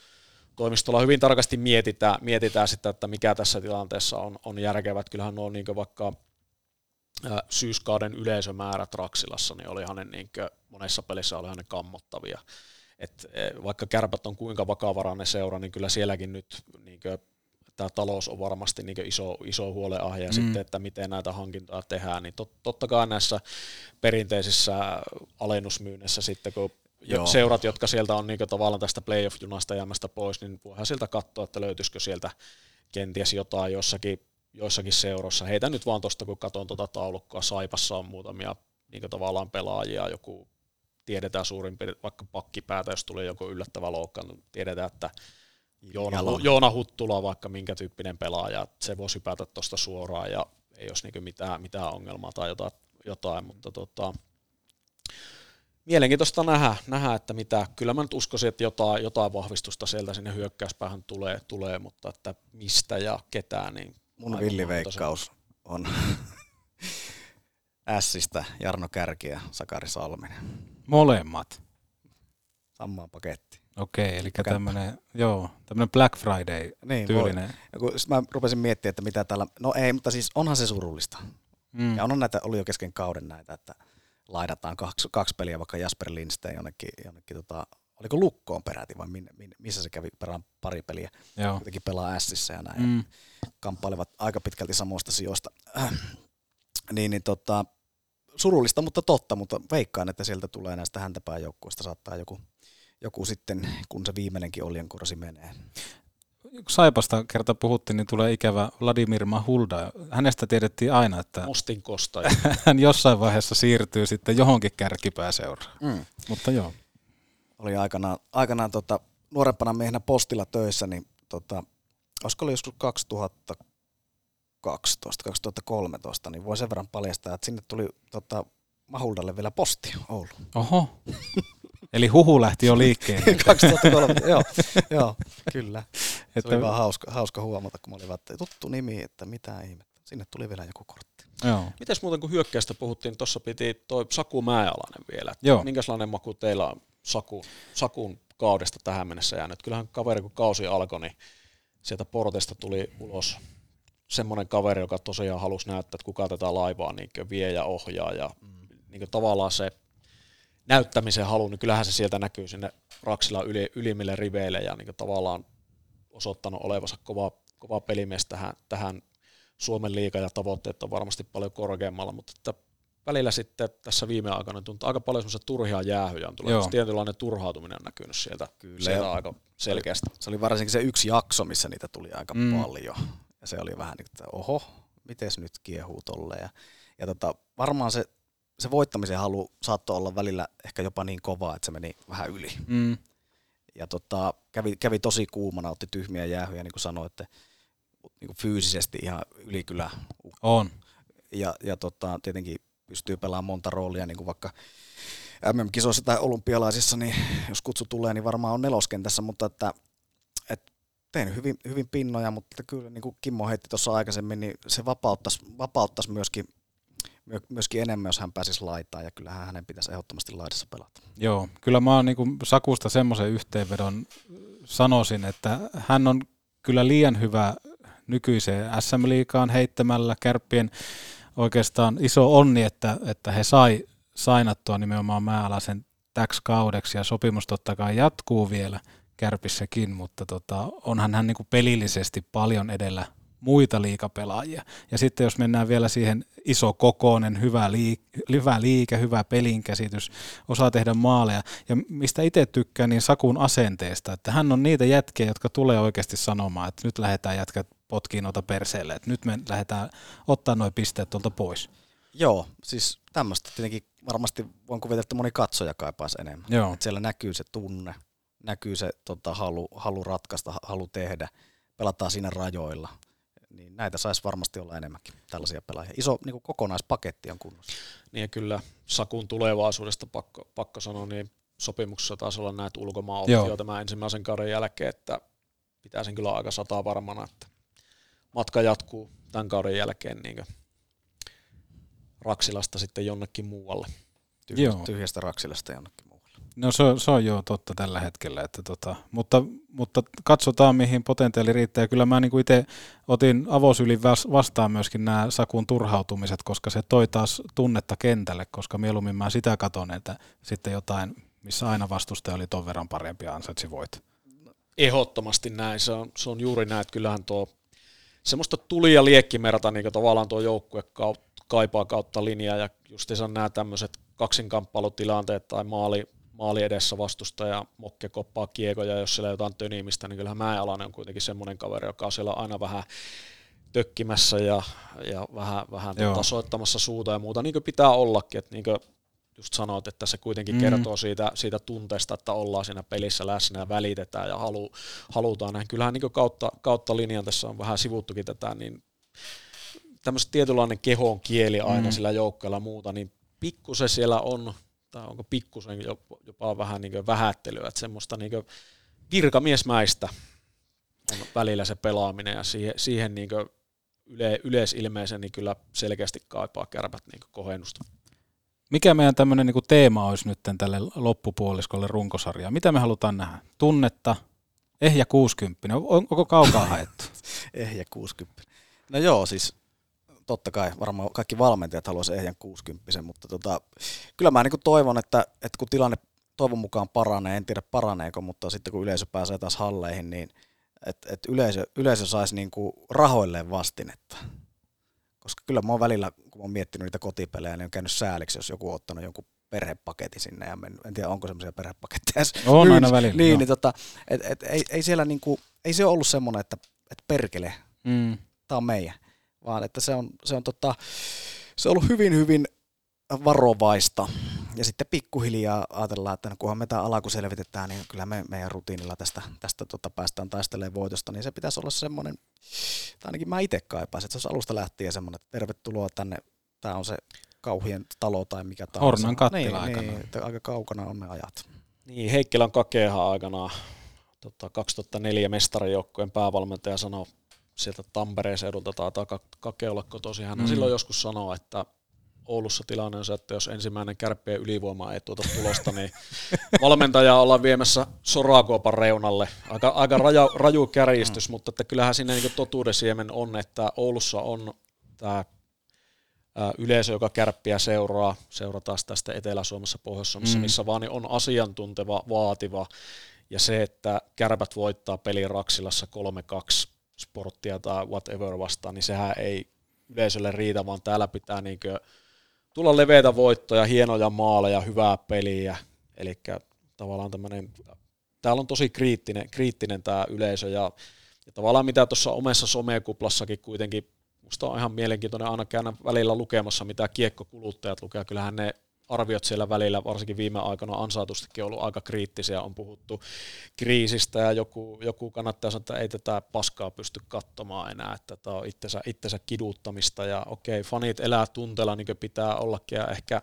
[SPEAKER 6] toimistolla hyvin tarkasti mietitään, mietitään sitä, että mikä tässä tilanteessa on, on järkevää. Että Kyllähän nuo niin vaikka syyskauden yleisömäärät Raksilassa, niin olihan ne niin monessa pelissä olihan ne kammottavia. Et, e, vaikka kärpät on kuinka vakavarainen seura, niin kyllä sielläkin nyt niin tämä talous on varmasti niin iso, iso huolenaihe, ja
[SPEAKER 4] Mm.
[SPEAKER 6] sitten, että miten näitä hankintoja tehdään, niin tot, totta kai näissä perinteisissä alennusmyynnissä sitten, kun
[SPEAKER 5] Joo.
[SPEAKER 6] jo seurat, jotka sieltä on niin tavallaan tästä playoff-junasta jäämästä pois, niin voihan sieltä katsoa, että löytyisikö sieltä kenties jotain jossakin, joissakin seurossa. Heitä nyt vaan tuosta, kun katson tuota taulukkoa, Saipassa on muutamia niin tavallaan pelaajia, joku tiedetään suurin piirtein, vaikka pakkipäätä, jos tulee joku yllättävä loukkaan, niin tiedetään, että Joona. Joona Huttula, vaikka minkä tyyppinen pelaaja, se voisi hypätä tuosta suoraan ja ei olisi niin mitään, mitään ongelmaa tai jotain, jotain mutta tota, mielenkiintoista nähdä, nähdä, että mitä, kyllä mä nyt uskoisin, että jotain, jotain vahvistusta sieltä sinne hyökkäyspäähän tulee, tulee, mutta että mistä ja ketään, niin
[SPEAKER 5] Mun villiveikkaus on Ässistä Jarno Kärki ja Sakari Salminen.
[SPEAKER 4] Molemmat.
[SPEAKER 5] Samaan paketti.
[SPEAKER 4] Okei, eli tämmöinen, joo, tämmöinen Black Friday
[SPEAKER 5] Niin,
[SPEAKER 4] tyylinen.
[SPEAKER 5] voi. Ja kun sit mä rupesin miettimään, että mitä täällä, no ei, mutta siis onhan se surullista.
[SPEAKER 4] Mm.
[SPEAKER 5] Ja on näitä, oli jo kesken kauden näitä, että laidataan kaksi, kaksi peliä vaikka Jasper Lindstein jonnekin, jonnekin tota, oliko Lukkoon peräti vai minne, minne, missä se kävi perään pari peliä.
[SPEAKER 4] Joo.
[SPEAKER 5] Kuitenkin pelaa Sissä ja näin.
[SPEAKER 4] Mm.
[SPEAKER 5] Kamppailevat aika pitkälti samoista sijoista. niin, niin tota, surullista, mutta totta, mutta veikkaan, että sieltä tulee näistä häntäpään joukkueista saattaa joku, joku sitten, kun se viimeinenkin oljenkorsi menee.
[SPEAKER 4] Kun Saipasta kerta puhuttiin, niin tulee ikävä Vladimir Mahulda. Hänestä tiedettiin aina, että
[SPEAKER 6] Mustin kostaja.
[SPEAKER 4] hän jossain vaiheessa siirtyy sitten johonkin kärkipääseuraan.
[SPEAKER 5] Mm.
[SPEAKER 4] Mutta joo.
[SPEAKER 5] oli aikanaan, aikanaan tota, nuorempana miehenä postilla töissä, niin tota, olisiko ollut joskus 2012, 2013, niin voi sen verran paljastaa, että sinne tuli tota, Mahuldalle vielä posti Oulu.
[SPEAKER 4] Oho. Eli huhu lähti jo liikkeelle.
[SPEAKER 5] 2003, joo, joo, kyllä. Se
[SPEAKER 4] Että-
[SPEAKER 5] oli vaan hauska, hauska huomata, kun mä olin että tuttu nimi, että mitä ihmettä. Sinne tuli vielä joku kortti.
[SPEAKER 4] Joo.
[SPEAKER 6] Mites muuten kun hyökkäistä puhuttiin, tuossa piti toi Saku Mäealainen vielä.
[SPEAKER 4] Joo.
[SPEAKER 6] Minkälainen maku teillä on Saku, Sakun kaudesta tähän mennessä jäänyt? Kyllähän kaveri kun kausi alkoi, niin sieltä portista tuli ulos semmoinen kaveri, joka tosiaan halusi näyttää, että kuka tätä laivaa niin vie ja ohjaa ja mm. niin tavallaan se näyttämisen halu, niin kyllähän se sieltä näkyy sinne Raksilla yli, ylimmille riveille ja niin tavallaan osoittanut olevansa kova, kova pelimies tähän, tähän Suomen liiga ja tavoitteet on varmasti paljon korkeammalla, mutta että välillä sitten tässä viime aikana tuntuu aika paljon semmoisia turhia jäähyjä on tullut. Se Tietynlainen turhautuminen on näkynyt sieltä,
[SPEAKER 5] Kyllä,
[SPEAKER 6] sieltä aika selkeästi.
[SPEAKER 5] Se oli varsinkin se yksi jakso, missä niitä tuli aika
[SPEAKER 6] Mm.
[SPEAKER 5] mm. paljon. Ja se oli vähän niin kuin, että oho, miten nyt kiehuu tolleen. Ja, ja tota, varmaan se, se voittamisen halu saattoi olla välillä ehkä jopa niin kovaa, että se meni vähän yli.
[SPEAKER 4] Mm.
[SPEAKER 5] Ja tota, kävi, kävi tosi kuumana, otti tyhmiä jäähyjä, niin kuin sanoitte, niin kuin fyysisesti ihan yli kyllä.
[SPEAKER 4] On.
[SPEAKER 5] Ja, ja tota, tietenkin pystyy pelaamaan monta roolia, niin kuin vaikka MM-kisoissa tai olympialaisissa, niin jos kutsu tulee, niin varmaan on neloskentässä, mutta että, että tein hyvin, hyvin pinnoja, mutta että kyllä niin kuin Kimmo heitti tuossa aikaisemmin, niin se vapauttaisi, vapauttaisi myöskin, myö- myöskin enemmän, jos hän pääsisi laitaan, ja kyllähän hänen pitäisi ehdottomasti laidassa pelata.
[SPEAKER 4] Joo, kyllä mä oon niin Sakusta semmoisen yhteenvedon sanoisin, että hän on kyllä liian hyvä nykyiseen SM-liikaan heittämällä kärppien oikeastaan iso onni, että, että he sai sainattua nimenomaan määalaisen täksi kaudeksi ja sopimus totta kai jatkuu vielä kärpissäkin, mutta tota, onhan hän niin pelillisesti paljon edellä muita liikapelaajia. Ja sitten jos mennään vielä siihen iso kokoinen, hyvä, liik- hyvä liike, hyvä pelinkäsitys, osaa tehdä maaleja. Ja mistä itse tykkään, niin Sakun asenteesta, että hän on niitä jätkiä, jotka tulee oikeasti sanomaan, että nyt lähdetään jätkät potkiin noita perseelle, että nyt me lähdetään ottaa nuo pisteet tuolta pois.
[SPEAKER 5] Joo, siis tämmöistä tietenkin varmasti voin kuvitella, että moni katsoja kaipaisi enemmän.
[SPEAKER 4] Joo.
[SPEAKER 5] Et siellä näkyy se tunne, näkyy se tota, halu, halu ratkaista, halu tehdä, pelataan siinä rajoilla. Niin näitä saisi varmasti olla enemmänkin, tällaisia pelaajia. Iso niin kuin kokonaispaketti on kunnossa.
[SPEAKER 6] Niin ja kyllä Sakun tulevaisuudesta pakko, pakko sanoa, niin sopimuksessa taisi olla näitä ulkomaan
[SPEAKER 4] Joo.
[SPEAKER 6] tämän ensimmäisen kauden jälkeen, että pitäisin kyllä aika sataa varmana, että matka jatkuu tämän kauden jälkeen niin Raksilasta sitten jonnekin muualle.
[SPEAKER 5] Tyhjästä,
[SPEAKER 4] Joo.
[SPEAKER 5] tyhjästä Raksilasta jonnekin muualle.
[SPEAKER 4] No se, se on jo totta tällä hetkellä, että tota, mutta, mutta katsotaan mihin potentiaali riittää. Kyllä mä niin itse otin avosylin vas- vastaan myöskin nämä Sakun turhautumiset, koska se toi taas tunnetta kentälle, koska mieluummin mä sitä katon, että sitten jotain, missä aina vastustaja oli ton verran parempi ansaitsi voit.
[SPEAKER 6] Ehdottomasti näin, se on, se on juuri näin, että kyllähän tuo semmoista tuli- ja liekkimerta niin tavallaan tuo joukkue kaipaa kautta linjaa ja justiinsa nämä tämmöiset kaksinkamppailutilanteet tai maali, maali edessä vastustaja mokke koppaa kiekoja, jos siellä jotain tönimistä, niin kyllähän Mäenalainen on kuitenkin semmoinen kaveri, joka on siellä aina vähän tökkimässä ja, ja vähän, vähän
[SPEAKER 4] Joo.
[SPEAKER 6] tota soittamassa suuta ja muuta, niin kuin pitää ollakin, että niin kuin just sanoit, että se kuitenkin
[SPEAKER 4] Mm.
[SPEAKER 6] kertoo siitä, siitä tunteesta, että ollaan siinä pelissä läsnä ja välitetään ja halu, halutaan näin. Kyllähän niin kautta, kautta linjan tässä on vähän sivuttukin tätä, niin tämmöistä tietynlainen kehon kieli aina
[SPEAKER 4] Mm.
[SPEAKER 6] sillä joukkueella muuta, niin pikkusen siellä on, tai onko pikkusen jopa, jopa vähän niin vähättelyä, että semmoista niin virkamiesmäistä on välillä se pelaaminen ja siihen, siihen niin yle, yleisilmeisen niin kyllä selkeästi kaipaa kärpät niin kohennusta.
[SPEAKER 4] Mikä meidän tämmöinen niin teema olisi nyt tälle loppupuoliskolle runkosarjaa? Mitä me halutaan nähdä? Tunnetta, ehjä 60. On- Onko kaukaa haettu?
[SPEAKER 5] Ehjä 60. No joo, siis totta kai varmaan kaikki valmentajat haluaisi ehjän 60, mutta tota, kyllä mä niin toivon, että, että kun tilanne toivon mukaan paranee, en tiedä paraneeko, mutta sitten kun yleisö pääsee taas halleihin, niin että et yleisö, yleisö saisi niin rahoilleen vastinetta. Koska kyllä mä oon välillä, kun mä oon miettinyt niitä kotipelejä, niin on käynyt sääliksi, jos joku on ottanut jonkun perhepaketin sinne ja mennyt. En tiedä, onko semmoisia perhepaketteja edes
[SPEAKER 4] On aina välillä,
[SPEAKER 5] Niin,
[SPEAKER 4] joo.
[SPEAKER 5] niin tota, et, et, ei, ei, siellä niinku, ei se ole ollut semmoinen, että et perkele,
[SPEAKER 4] Mm.
[SPEAKER 5] tämä on meidän, vaan että se on, se on, tota, se on ollut hyvin, hyvin varovaista. Ja sitten pikkuhiljaa ajatellaan, että no kunhan me tämä alaku selvitetään, niin kyllä me meidän rutiinilla tästä, tästä tota päästään taistelemaan voitosta, niin se pitäisi olla semmoinen, tai ainakin mä itse kaipaisin, että se olisi alusta lähtien semmoinen, että tervetuloa tänne, tämä on se kauhien talo tai mikä tahansa.
[SPEAKER 4] Hornan kattila
[SPEAKER 5] niin, niin, että aika kaukana on ne ajat.
[SPEAKER 6] Niin, Heikkilän kakeahan aikanaan tota, 2004 mestarijoukkueen päävalmentaja sanoi sieltä Tampereen seudulta taitaa Ka- Kake olla kotoisin. Hän
[SPEAKER 4] Mm.
[SPEAKER 6] silloin joskus sanoi, että Oulussa tilanne on se, että jos ensimmäinen kärppien ylivoima ei tuota tulosta, niin valmentaja ollaan viemässä sorakuopan reunalle. Aika, aika raja, raju kärjistys, mm. mutta että kyllähän siinä niin totuuden siemen on, että Oulussa on tämä yleisö, joka kärppiä seuraa, seurataan sitä sitten Etelä-Suomessa, Pohjois-Suomessa,
[SPEAKER 4] mm.
[SPEAKER 6] missä vaan niin on asiantunteva, vaativa, ja se, että kärpät voittaa pelin Raksilassa 3-2 sporttia tai whatever vastaan, niin sehän ei yleisölle riitä, vaan täällä pitää niinkö tulla leveitä voittoja, hienoja maaleja, hyvää peliä. Eli tavallaan tämmöinen, täällä on tosi kriittinen, kriittinen tämä yleisö ja, ja tavallaan mitä tuossa omessa somekuplassakin kuitenkin, musta on ihan mielenkiintoinen aina käydä välillä lukemassa, mitä kiekkokuluttajat lukee. Kyllähän ne arviot siellä välillä, varsinkin viime aikoina ansaitustikin ollut aika kriittisiä, on puhuttu kriisistä ja joku, joku kannattaa sanoa, että ei tätä paskaa pysty katsomaan enää, että tämä on itsensä, itsensä kiduttamista ja okei, fanit elää tunteella niin kuin pitää ollakin ja ehkä,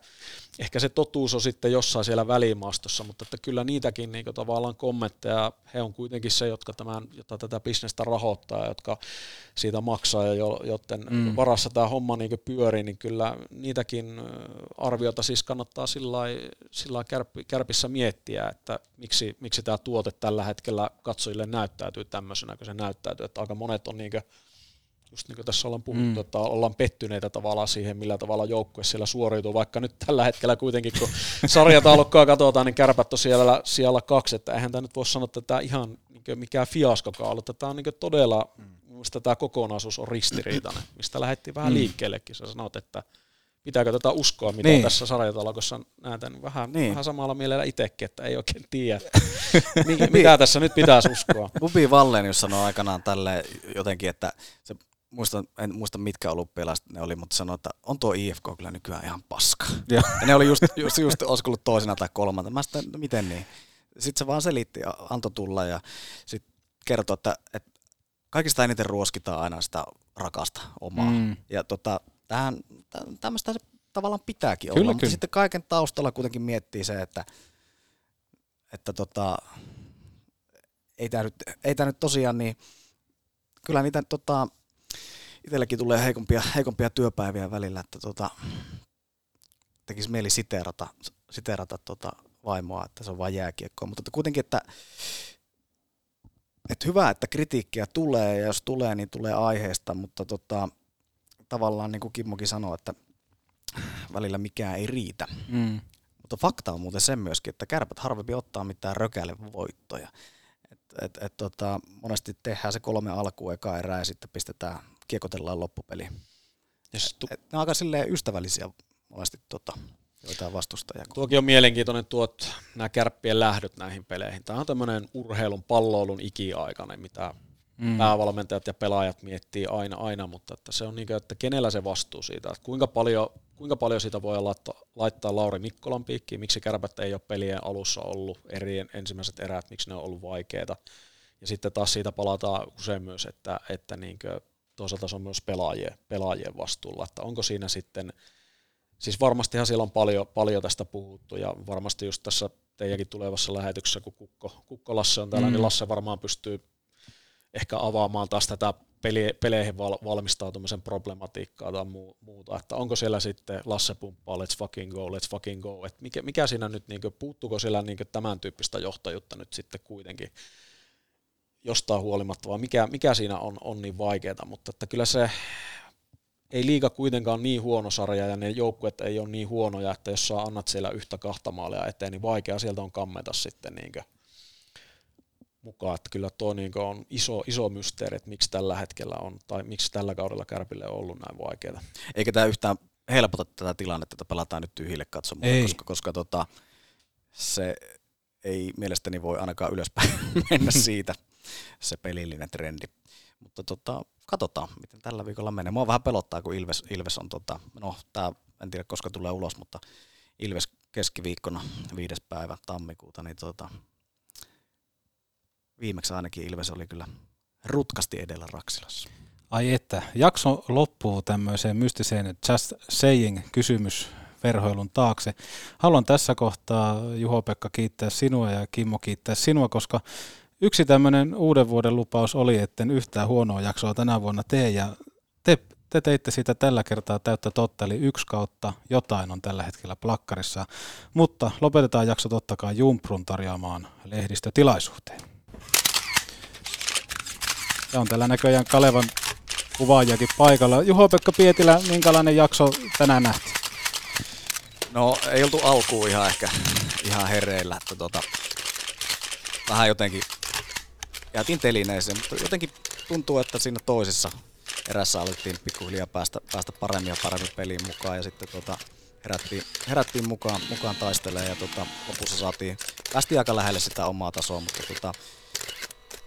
[SPEAKER 6] ehkä se totuus on sitten jossain siellä välimaastossa, mutta että kyllä niitäkin niin tavallaan kommentteja, he on kuitenkin se, jotka tämän, jota tätä bisnestä rahoittaa, jotka siitä maksaa ja jo, joten mm. varassa tämä homma niin pyörii, niin kyllä niitäkin arviota siis kannattaa sillä kärpi, kärpissä miettiä, että miksi, miksi tämä tuote tällä hetkellä katsojille näyttäytyy tämmöisenä, kun se näyttäytyy, että aika monet on niin kuin, just niin kuin tässä ollaan puhuttu, mm. että ollaan pettyneitä tavallaan siihen, millä tavalla joukkue siellä suoriutuu, vaikka nyt tällä hetkellä kuitenkin, kun sarjataulukkoa katsotaan, niin kärpät on siellä, siellä kaksi, että eihän tämä nyt voi sanoa, että tämä ihan niin mikään fiaskokaan ollut, että tämä on niin todella, mm. tämä kokonaisuus on ristiriitainen, mistä lähdettiin vähän mm. liikkeellekin, sä sanot, että pitääkö tätä uskoa, mitä niin. tässä sarjatalokossa näytän vähän, niin. vähän samalla mielellä itsekin, että ei oikein tiedä, mitä niin. tässä nyt pitäisi uskoa.
[SPEAKER 5] Bubi Vallenius sanoi aikanaan tälle jotenkin, että se muista, en muista mitkä olympialaiset ne oli, mutta sanoi, että on tuo IFK kyllä nykyään ihan paska. Ja, ja ne oli just, just, just ollut toisena tai kolmantena. Mä sitten, no miten niin? Sitten se vaan selitti, antoi tulla ja sitten kertoi, että, että kaikista eniten ruoskitaan aina sitä rakasta omaa. Mm. Ja tota, tähän, tämmöistä se tavallaan pitääkin kyllä, olla, kyllä. mutta sitten kaiken taustalla kuitenkin miettii se, että, että tota, ei tämä nyt, ei tää nyt tosiaan niin, kyllä niitä tota, itselläkin tulee heikompia, heikompia työpäiviä välillä, että tota, tekisi mieli siteerata, siteerata tota vaimoa, että se on vain jääkiekkoa, mutta että kuitenkin, että, että hyvä, että kritiikkiä tulee, ja jos tulee, niin tulee aiheesta, mutta tota, tavallaan niin kuin Kimmokin sanoi, että välillä mikään ei riitä. Mm. Mutta fakta on muuten se myöskin, että kärpät harvempi ottaa mitään rökäille voittoja. Et, et, et, tota, monesti tehdään se kolme alkua eka erää ja sitten pistetään, kiekotellaan loppupeli. Yes, tu- et, ne on aika silleen ystävällisiä monesti tota, joitain vastustajia.
[SPEAKER 6] Tuokin on mielenkiintoinen tuot, nämä kärppien lähdöt näihin peleihin. Tämä on tämmöinen urheilun, palloilun ikiaikainen, mitä mm. päävalmentajat ja pelaajat miettii aina, aina mutta että se on niin kuin, että kenellä se vastuu siitä, että kuinka paljon, kuinka paljon siitä voi laittaa, laittaa Lauri Mikkolan piikkiin, miksi kärpät ei ole pelien alussa ollut eri ensimmäiset erät, miksi ne on ollut vaikeita. Ja sitten taas siitä palataan usein myös, että, että niin kuin, toisaalta se on myös pelaajien, pelaajien vastuulla, että onko siinä sitten, siis varmastihan siellä on paljon, paljon tästä puhuttu ja varmasti just tässä teidänkin tulevassa lähetyksessä, kun Kukko, Kukko Lasse on täällä, niin mm. niin Lasse varmaan pystyy ehkä avaamaan taas tätä peleihin val, valmistautumisen problematiikkaa tai muu, muuta, että onko siellä sitten Lasse pumppaa, let's fucking go, let's fucking go, että mikä, mikä siinä nyt, niin kuin, puuttuuko siellä niin tämän tyyppistä johtajuutta nyt sitten kuitenkin jostain huolimatta, vai mikä, mikä siinä on, on niin vaikeaa, mutta että kyllä se ei liiga kuitenkaan niin huono sarja ja ne joukkueet ei ole niin huonoja, että jos sä annat siellä yhtä kahta maalia eteen, niin vaikea sieltä on kammeta sitten niin mukaan, että kyllä tuo niin on iso, iso mysteeri, että miksi tällä hetkellä on, tai miksi tällä kaudella Kärpille on ollut näin vaikeaa.
[SPEAKER 5] Eikä tämä yhtään helpota tätä tilannetta, että pelataan nyt tyhjille katsomaan, koska, koska tota, se ei mielestäni voi ainakaan ylöspäin mennä siitä se pelillinen trendi. Mutta tota, katsotaan, miten tällä viikolla menee. Mua vähän pelottaa, kun Ilves, Ilves on, tota, no tää, en tiedä koska tulee ulos, mutta Ilves keskiviikkona viides päivä tammikuuta, niin tota, viimeksi ainakin Ilves oli kyllä rutkasti edellä Raksilassa.
[SPEAKER 4] Ai että, jakso loppuu tämmöiseen mystiseen just saying kysymys verhoilun taakse. Haluan tässä kohtaa Juho-Pekka kiittää sinua ja Kimmo kiittää sinua, koska yksi tämmöinen uuden vuoden lupaus oli, että en yhtään huonoa jaksoa tänä vuonna tee ja te, te teitte sitä tällä kertaa täyttä totta, eli yksi kautta jotain on tällä hetkellä plakkarissa, mutta lopetetaan jakso totta kai Jumprun tarjoamaan lehdistötilaisuuteen. Ja on täällä näköjään Kalevan kuvaajakin paikalla. Juho-Pekka Pietilä, minkälainen jakso tänään nähtiin?
[SPEAKER 5] No ei oltu alkuun ihan ehkä ihan hereillä, että tota, vähän jotenkin jäätiin telineeseen, mutta jotenkin tuntuu, että siinä toisessa erässä alettiin pikkuhiljaa päästä, päästä paremmin ja paremmin peliin mukaan ja sitten tota, herättiin, herättiin mukaan, mukaan taistelemaan ja tota, lopussa saatiin, päästiin aika lähelle sitä omaa tasoa, mutta, tota,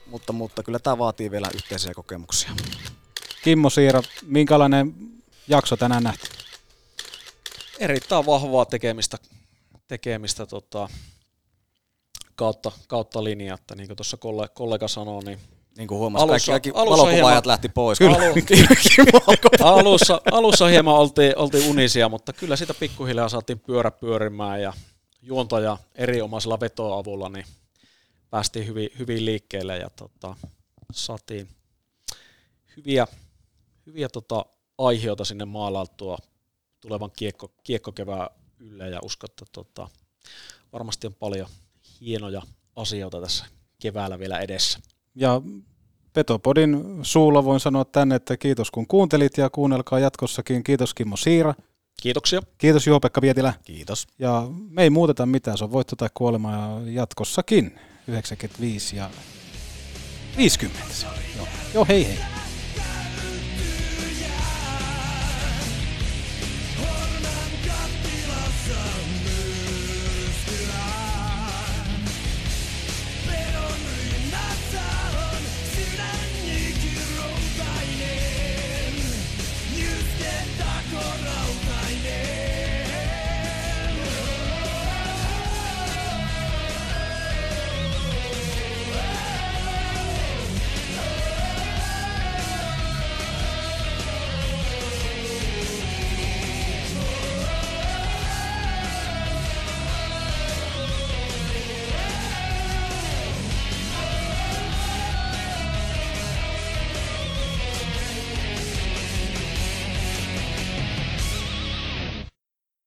[SPEAKER 5] mutta, mutta kyllä tämä vaatii vielä yhteisiä kokemuksia.
[SPEAKER 4] Kimmo Siira, minkälainen jakso tänään nähty?
[SPEAKER 6] Erittäin vahvaa tekemistä, tekemistä tota, kautta, kautta linjaa, että niin kuin tuossa kollega, kollega sanoi, niin
[SPEAKER 5] niin kuin huomasi, alussa, kaikki, kaikki valokuvaajat hieman, lähti pois.
[SPEAKER 6] Kyllä. Alu, alussa, alussa hieman oltiin, oltiin unisia, mutta kyllä sitä pikkuhiljaa saatiin pyörä pyörimään ja juontaja erinomaisella vetoavulla niin päästiin hyvin, hyvin liikkeelle ja tota, saatiin hyviä, hyviä tota, aiheita sinne maalailtua tulevan kiekko, kiekkokevään ylle ja uskon, että tota, varmasti on paljon hienoja asioita tässä keväällä vielä edessä.
[SPEAKER 4] Ja Petopodin suulla voin sanoa tänne, että kiitos kun kuuntelit ja kuunnelkaa jatkossakin. Kiitos Kimmo Siira.
[SPEAKER 6] Kiitoksia.
[SPEAKER 4] Kiitos Juho-Pekka Vietilä.
[SPEAKER 5] Kiitos.
[SPEAKER 4] Ja me ei muuteta mitään, se on voitto tai kuolema ja jatkossakin 95 ja 50 se oli. Joo, Joo hei hei.